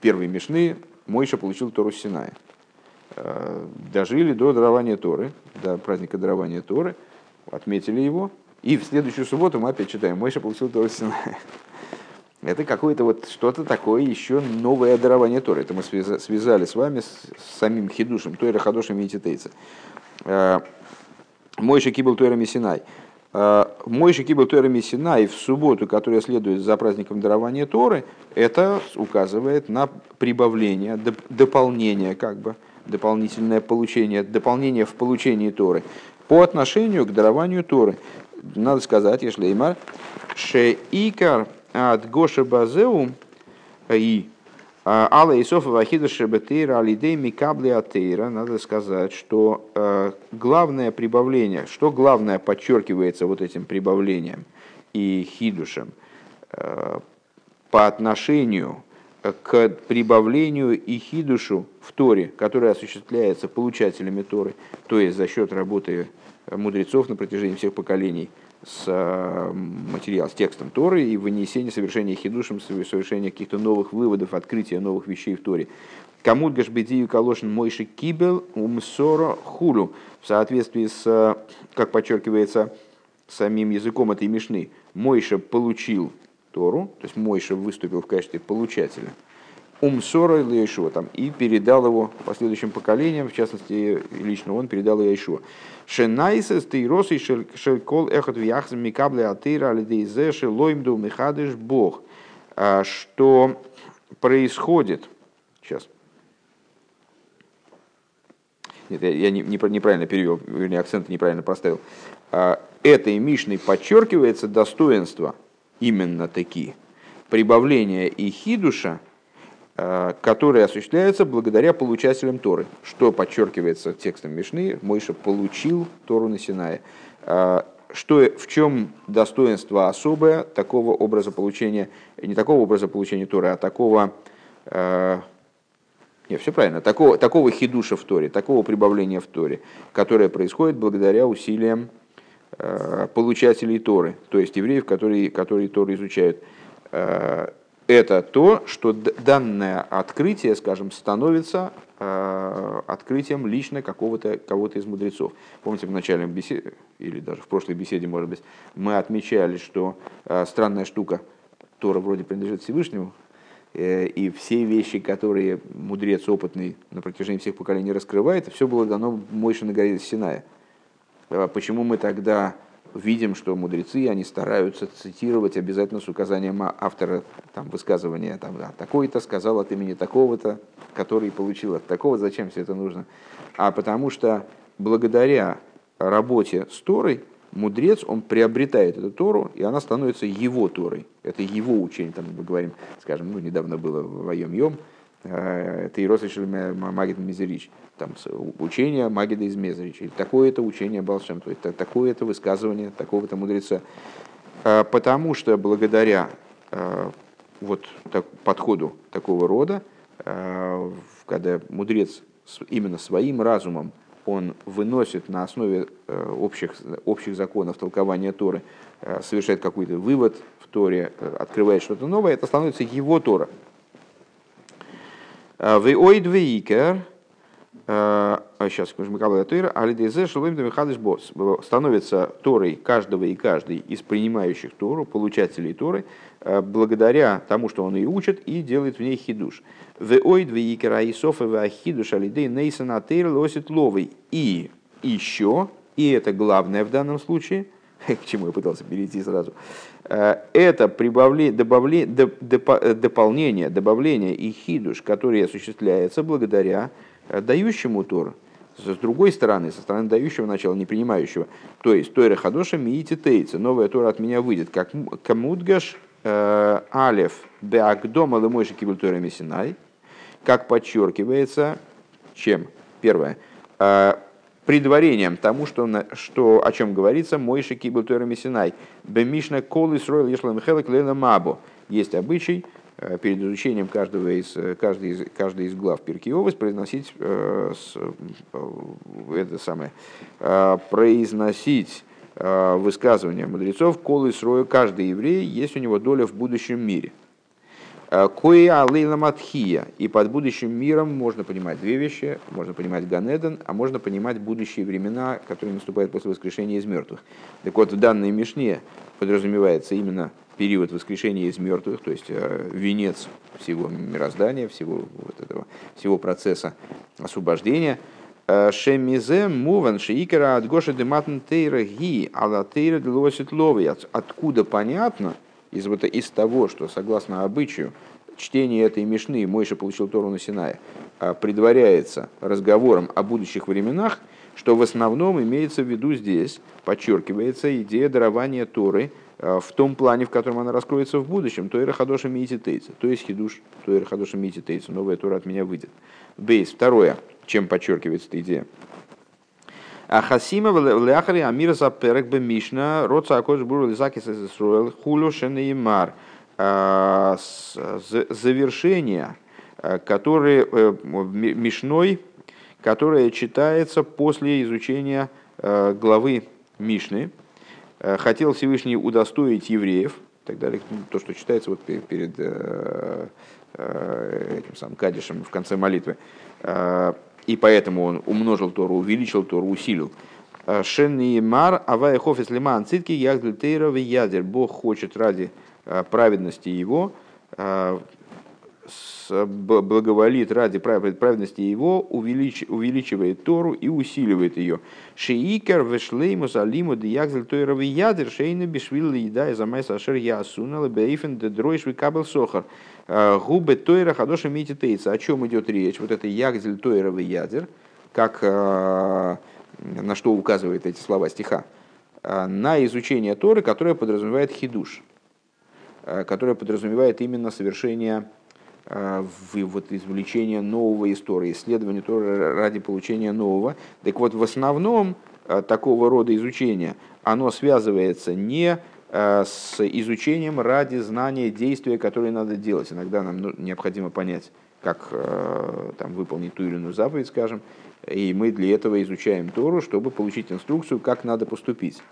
Первые мешны Мойша получил Тору Синая. Дожили до дарования Торы, до праздника дарования Торы, отметили его, и в следующую субботу мы опять читаем, Мойша получил Тору Синая. Это какое-то вот что-то такое еще новое дарование Торы. Это мы связали с вами с, самим Хидушем, Тойра Хадошем и Титейца. Э, Мойша Кибл Тойра Мессинай. Э, Мойша Кибл Тойра Мессинай в субботу, которая следует за праздником дарования Торы, это указывает на прибавление, дополнение, как бы, дополнительное получение, дополнение в получении Торы по отношению к дарованию Торы. Надо сказать, если Имар, Шеикар от Гоша Базеу и а, Алла Исофа Вахида Шебетейра Алидей Микабли Атейра, надо сказать, что э, главное прибавление, что главное подчеркивается вот этим прибавлением и хидушем э, по отношению к прибавлению и хидушу в Торе, который осуществляется получателями Торы, то есть за счет работы мудрецов на протяжении всех поколений – с э, материалом, с текстом Торы и вынесение совершения хидушем, совершения каких-то новых выводов, открытия новых вещей в Торе. Камут гашбедию калошин мойши кибел умсоро хулю. В соответствии с, как подчеркивается самим языком этой мишны, Мойша получил Тору, то есть Мойша выступил в качестве получателя – Умсора Иешуа там, и передал его последующим поколениям, в частности, лично он передал Иешуа. Шенайсес тейросы шелькол эхот вяхзм микабле атыра алидейзе шелоймду михадыш бог. А, что происходит, сейчас, нет, я, я не, не, неправильно перевел, вернее, акценты неправильно поставил. А, этой Мишной подчеркивается достоинство именно такие прибавления и хидуша – Э, которые осуществляются благодаря получателям Торы. Что подчеркивается текстом Мишны, Мойша получил Тору на Синае. Э, что, в чем достоинство особое такого образа получения, не такого образа получения Торы, а такого, э, не, все правильно, такого, такого хидуша в Торе, такого прибавления в Торе, которое происходит благодаря усилиям получателей Торы, то есть евреев, которые, которые Тору изучают это то, что данное открытие, скажем, становится э, открытием лично какого-то кого из мудрецов. Помните, в начальном беседе, или даже в прошлой беседе, может быть, мы отмечали, что э, странная штука, Тора вроде принадлежит Всевышнему, э, и все вещи, которые мудрец опытный на протяжении всех поколений раскрывает, все было дано Мойше на горе Синая. Почему мы тогда видим, что мудрецы, они стараются цитировать обязательно с указанием автора там, высказывания, там, да, такой-то сказал от имени такого-то, который получил от такого, зачем все это нужно? А потому что благодаря работе с Торой, мудрец, он приобретает эту Тору, и она становится его Торой. Это его учение, там мы говорим, скажем, ну, недавно было в Айом-Йом, Э, это Иросишель Магид Мизерич, там учение Магида из Мезерича, такое-то учение Балшем, то есть такое-то высказывание такого-то мудреца. Э, потому что благодаря э, вот так, подходу такого рода, когда мудрец именно своим разумом он выносит на основе общих, общих законов толкования Торы, совершает какой-то вывод в Торе, открывает что-то новое, это становится его Тора. В ойд вейкер, сейчас Микалай Тойра, Алидезе Шалоим Дамихадыш Босс, становится Торой каждого и каждый из принимающих Тору, получателей Торы, э, благодаря тому, что он ее учит и делает в ней хидуш. В ойд вейкер Аисофа Вахидуш Алидей Нейсана Тейр Лосит Ловый. И еще, и это главное в данном случае, к чему я пытался перейти сразу, Э, это прибавление, добавление, э, дополнение, добавление и хидуш, который осуществляется благодаря э, дающему Тору. С другой стороны, со стороны дающего начала, не принимающего. То есть, Тойра Хадоша Миити Тейца, новая Тора от меня выйдет, как Камудгаш Алев Беагдома Лемойши Кибуль Тойра Мессинай, как подчеркивается, чем? Первое предварением тому, что, что, о чем говорится, Мойши Кибл Мессинай. Бемишна колы сроил ешлам хелек лена мабо. Есть обычай э, перед изучением каждого из, каждой, из, каждой из глав Перкиовис произносить, э, с, это самое, произносить высказывания мудрецов, колы сроя каждый еврей, есть у него доля в будущем мире – Кои алейла матхия. И под будущим миром можно понимать две вещи. Можно понимать Ганеден, а можно понимать будущие времена, которые наступают после воскрешения из мертвых. Так вот, в данной Мишне подразумевается именно период воскрешения из мертвых, то есть э, венец всего мироздания, всего, вот этого, всего процесса освобождения. Э, Шемизе муван шиикера от гоши дематн тейра ги ала тейра Откуда понятно, из, вот, из того, что согласно обычаю чтение этой Мишны Мойша получил Тору на Синае, а, предваряется разговором о будущих временах, что в основном имеется в виду здесь, подчеркивается идея дарования Торы а, в том плане, в котором она раскроется в будущем, то и Рахадоша Миити то есть Хидуш, то и Рахадоша Миити новая Тора от меня выйдет. Бейс. Второе, чем подчеркивается эта идея. А Хасима в Ляхаре Амир за перек бы Мишна, роца акош буру лизакис из Исруэл, хулю шенеймар. А, завершение, а, которое э, Мишной, которое читается после изучения а, главы Мишны. Хотел Всевышний удостоить евреев, так далее, то, что читается вот перед э, э, этим самым Кадишем в конце молитвы и поэтому он умножил Тору, увеличил Тору, усилил. Э, Шенни мар авай хофис лиман цитки ягдлитейров ядер. Бог хочет ради э, праведности его, э, благоволит ради праведности его, увелич, увеличивает Тору и усиливает ее. Шеикер вешлеймус алиму де ягзель тойров ядер шейна бешвил еда из амайса ашер ясунал бейфен де дройш кабел сохар. Э, губы Тойра Хадоша Мититейца. О чем идет речь? Вот это Ягзель Тойровый ядер, как, э, на что указывают эти слова стиха, э, на изучение Торы, которое подразумевает хидуш, которое подразумевает именно совершение вот, извлечения нового истории, исследования Торы ради получения нового. Так вот, в основном такого рода изучение, оно связывается не Э, с изучением ради знания действия, которое надо делать. Иногда нам ну, необходимо понять, как там, выполнить ту или иную заповедь, скажем, и мы для этого изучаем Тору, чтобы получить инструкцию, как надо поступить.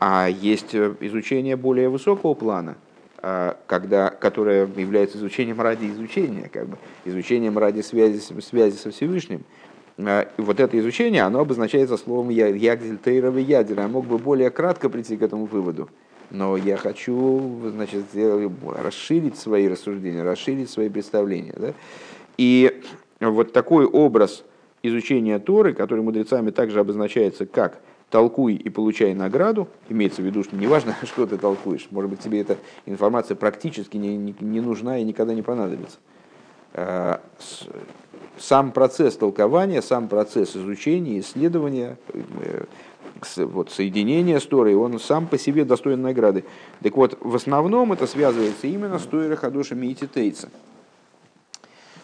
А есть э, изучение более высокого плана, когда, которое является изучением ради изучения, как бы, изучением ради связи, связи со Всевышним. И вот это изучение, оно обозначается словом «ягзель тейровый ядер». Я мог бы более кратко прийти к этому выводу но я хочу значит, расширить свои рассуждения, расширить свои представления. Да? И вот такой образ изучения Торы, который мудрецами также обозначается как толкуй и получай награду, имеется в виду, что неважно, что ты толкуешь, может быть, тебе эта информация практически не, не, не нужна и никогда не понадобится. А, сам процесс толкования, сам процесс изучения, исследования, э, вот, соединение с Торой, он сам по себе достоин награды. Так вот, в основном это связывается именно с Тойра Хадоша Миититейца.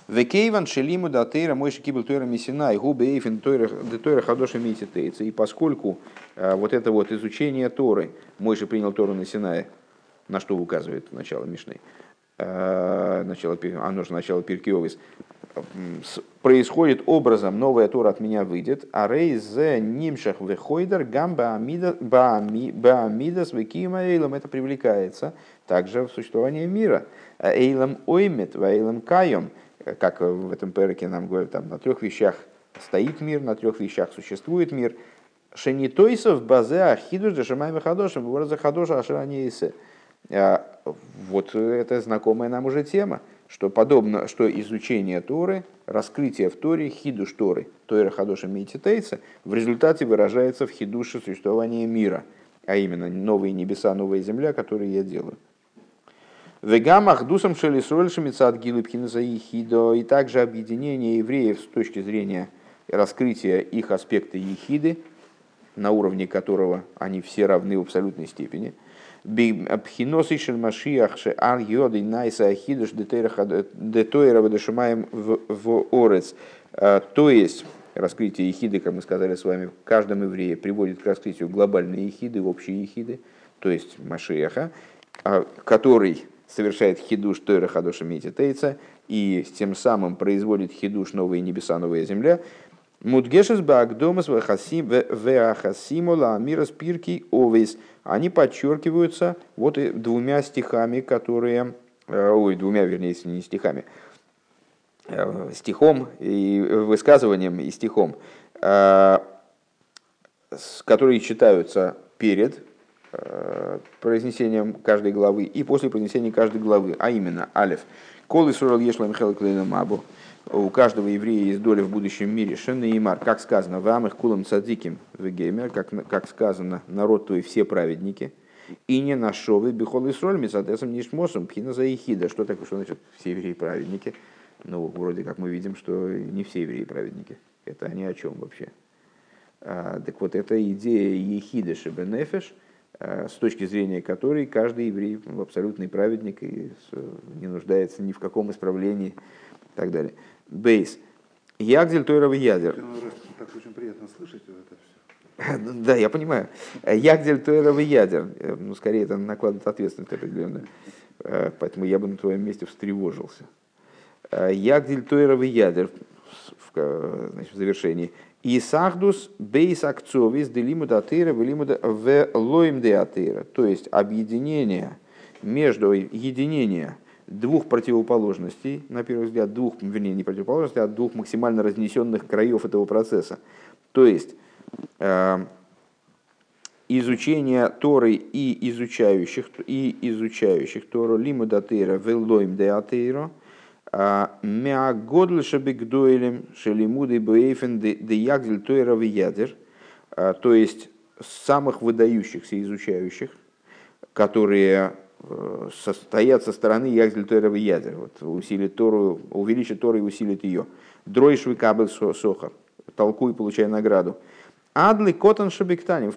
Векейван шелиму да тейра мой шикибл тойра мисина и губы эйфин тойра хадоша мититейца. И поскольку а, вот это вот изучение Торы, мой же принял Тору на Синае, на что указывает начало Мишны, а, начало, оно же начало Пиркиовис, происходит образом, новая Тора от меня выйдет, а рей зе нимшах вехойдер гам баамидас векима эйлом, это привлекается также в существование мира. Эйлом оймет, эйлом кайом, как в этом переке нам говорят, там на трех вещах стоит мир, на трех вещах существует мир. Шенитойсов базе ахидуш дешамай мехадошем, ворза хадоша ашранейсе. А, вот это знакомая нам уже тема что подобно, что изучение Торы, раскрытие в Торе, хидуш Торы, Тойра Хадоша Мейтитейца, в результате выражается в хидуше существования мира, а именно новые небеса, новая земля, которые я делаю. Вегам ахдусам шелисроль шамицат гилыпхина хидо, и также объединение евреев с точки зрения раскрытия их аспекта ехиды, на уровне которого они все равны в абсолютной степени – Бхиносы Машиах ше ар йоды найса ахидуш детойра вадашумаем в орец. А, то есть, раскрытие ехиды, как мы сказали с вами, в каждом еврее приводит к раскрытию глобальной ехиды, общей ехиды, то есть Машиаха, а, который совершает хидуш Тойра Хадоша Мититейца и тем самым производит хидуш новые небеса, новая земля. Мудгешес Багдомас Веахасимула Амира Спирки Овейс. Они подчеркиваются вот двумя стихами, которые, э, ой, двумя, вернее, если не стихами, э, стихом и высказыванием и стихом, э, которые читаются перед произнесением каждой главы и после произнесения каждой главы, а именно Алиф. Колы сурал ешлам мабу. У каждого еврея есть доля в будущем мире. Шен и Имар, как сказано, вам их кулам цадиким вегемер, как, как сказано, народ твой все праведники. И не нашовы бихол и сроль мецадесом нишмосом пхина за ехида. Что такое, что значит все евреи праведники? Ну, вроде как мы видим, что не все евреи праведники. Это они о чем вообще? А, так вот, это идея ехида шебенефеш, с точки зрения которой каждый еврей абсолютный праведник и не нуждается ни в каком исправлении и так далее. Бейс. Ягдель Тойрова ядер. Так очень приятно слышать это все. Да, я понимаю. Ягдель Тойрова ядер. Э, ну, скорее, это накладывает ответственность определенную. Э, поэтому я бы на твоем месте встревожился. Э, Ягдель Тойрова ядер значит, в завершении. И сахдус бейс акцовис делиму датыра в лоим деатыра. То есть объединение между единение двух противоположностей, на первый взгляд, двух, вернее, не противоположностей, а двух максимально разнесенных краев этого процесса. То есть э, изучение Торы и изучающих, и изучающих Тору лиму датейра веллоим де атейро, а, меагодль шабигдуэлем шелимуды бейфен де ягдель тойра ядер, то есть самых выдающихся изучающих, которые состоят со стороны Ягзель Тойрова Ядер. Вот, усилит Тору, увеличит Тору и усилит ее. Дройш кабель соха. Толкуй, получая награду. Адли Котан Шабиктаним.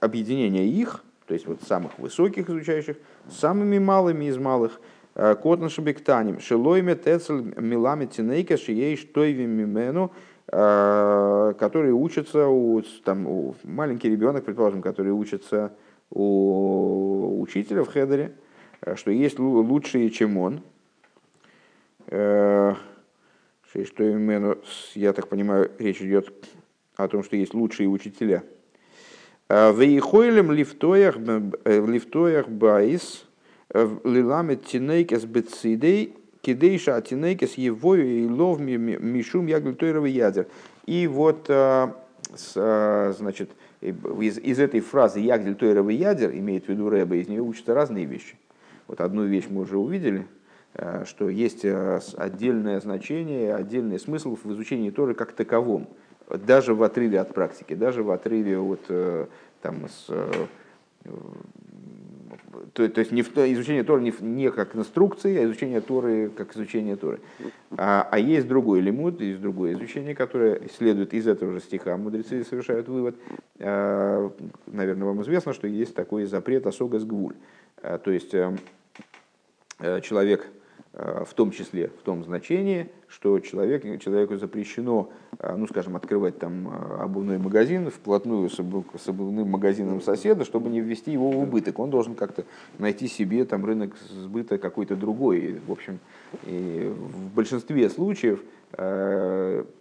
Объединение их, то есть вот самых высоких изучающих, самыми малыми из малых. Э, Котан Шабиктаним. Шелойме Тецель Милами Тинейка Шией Штойви Мимену э, которые учатся у, там, у маленький ребенок, предположим, который учится у учителя в Хедере, э, что есть лучшие, чем он. Э, что именно, я так понимаю, речь идет о том, что есть лучшие учителя. Э, Вейхойлем лифтоях, лифтоях байс, лиламет тинейкес бецидей, кидейша тинейкес его и лов мишум яглитойровый ядер. И вот, значит, из, из этой фразы «ягдель ядер» имеет в виду Рэба, из нее учатся разные вещи. Вот одну вещь мы уже увидели, э, что есть э, отдельное значение, отдельный смысл в изучении Торы как таковом, даже в отрыве от практики, даже в отрыве от э, там, с, то, то есть не изучение Торы не, не как инструкции, а изучение Торы как изучение Торы. А, а есть другой лимут, есть другое изучение, которое следует из этого же стиха. Мудрецы совершают вывод. А, наверное, вам известно, что есть такой запрет осога с гвуль. А, то есть э, человек Э, в том числе в том значении, что человек, человеку запрещено, э, ну, скажем, открывать там э, обувной магазин вплотную с, обувным магазином соседа, чтобы не ввести его в убыток. Он должен как-то найти себе там рынок сбыта какой-то другой. В общем, и в большинстве случаев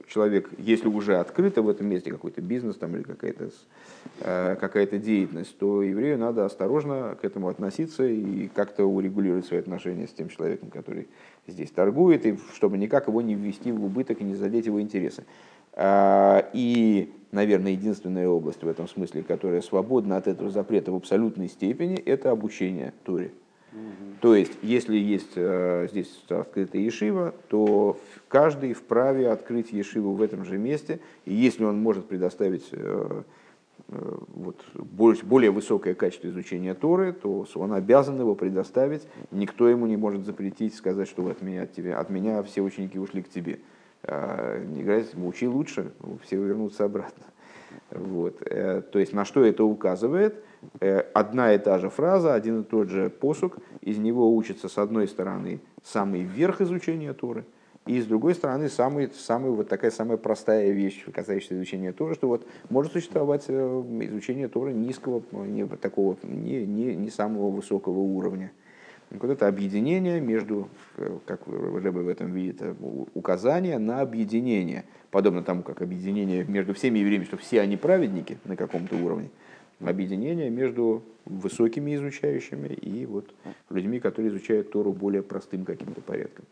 человек, если уже открыто в этом месте какой-то бизнес там, или какая-то какая деятельность, то еврею надо осторожно к этому относиться и как-то урегулировать свои отношения с тем человеком, который здесь торгует, и чтобы никак его не ввести в убыток и не задеть его интересы. А, и, наверное, единственная область в этом смысле, которая свободна от этого запрета в абсолютной степени, это обучение Туре. То есть, если есть э, здесь открытая ешива, то каждый вправе открыть ешиву в этом же месте, и если он может предоставить Э, вот, более, более высокое качество изучения Торы, то он обязан его предоставить. Никто ему не может запретить, сказать, что от меня, от тебя, от меня все ученики ушли к тебе. А, не играть, учи лучше, все вернутся обратно. Вот. Э, то есть на что это указывает? Э, одна и та же фраза, один и тот же посук, из него учится с одной стороны самый верх изучения Торы – и с другой стороны, самый, самый, вот такая самая простая вещь, касающаяся изучения Торы, что вот может существовать э, изучение Торы низкого, не, такого, не, не, не самого высокого уровня. Вот это объединение между, э, как Рэбе в этом видит, э, указание на объединение, подобно тому, как объединение между всеми евреями, что все они праведники на каком-то уровне, объединение между высокими изучающими и вот людьми, которые изучают Тору более простым каким-то порядком.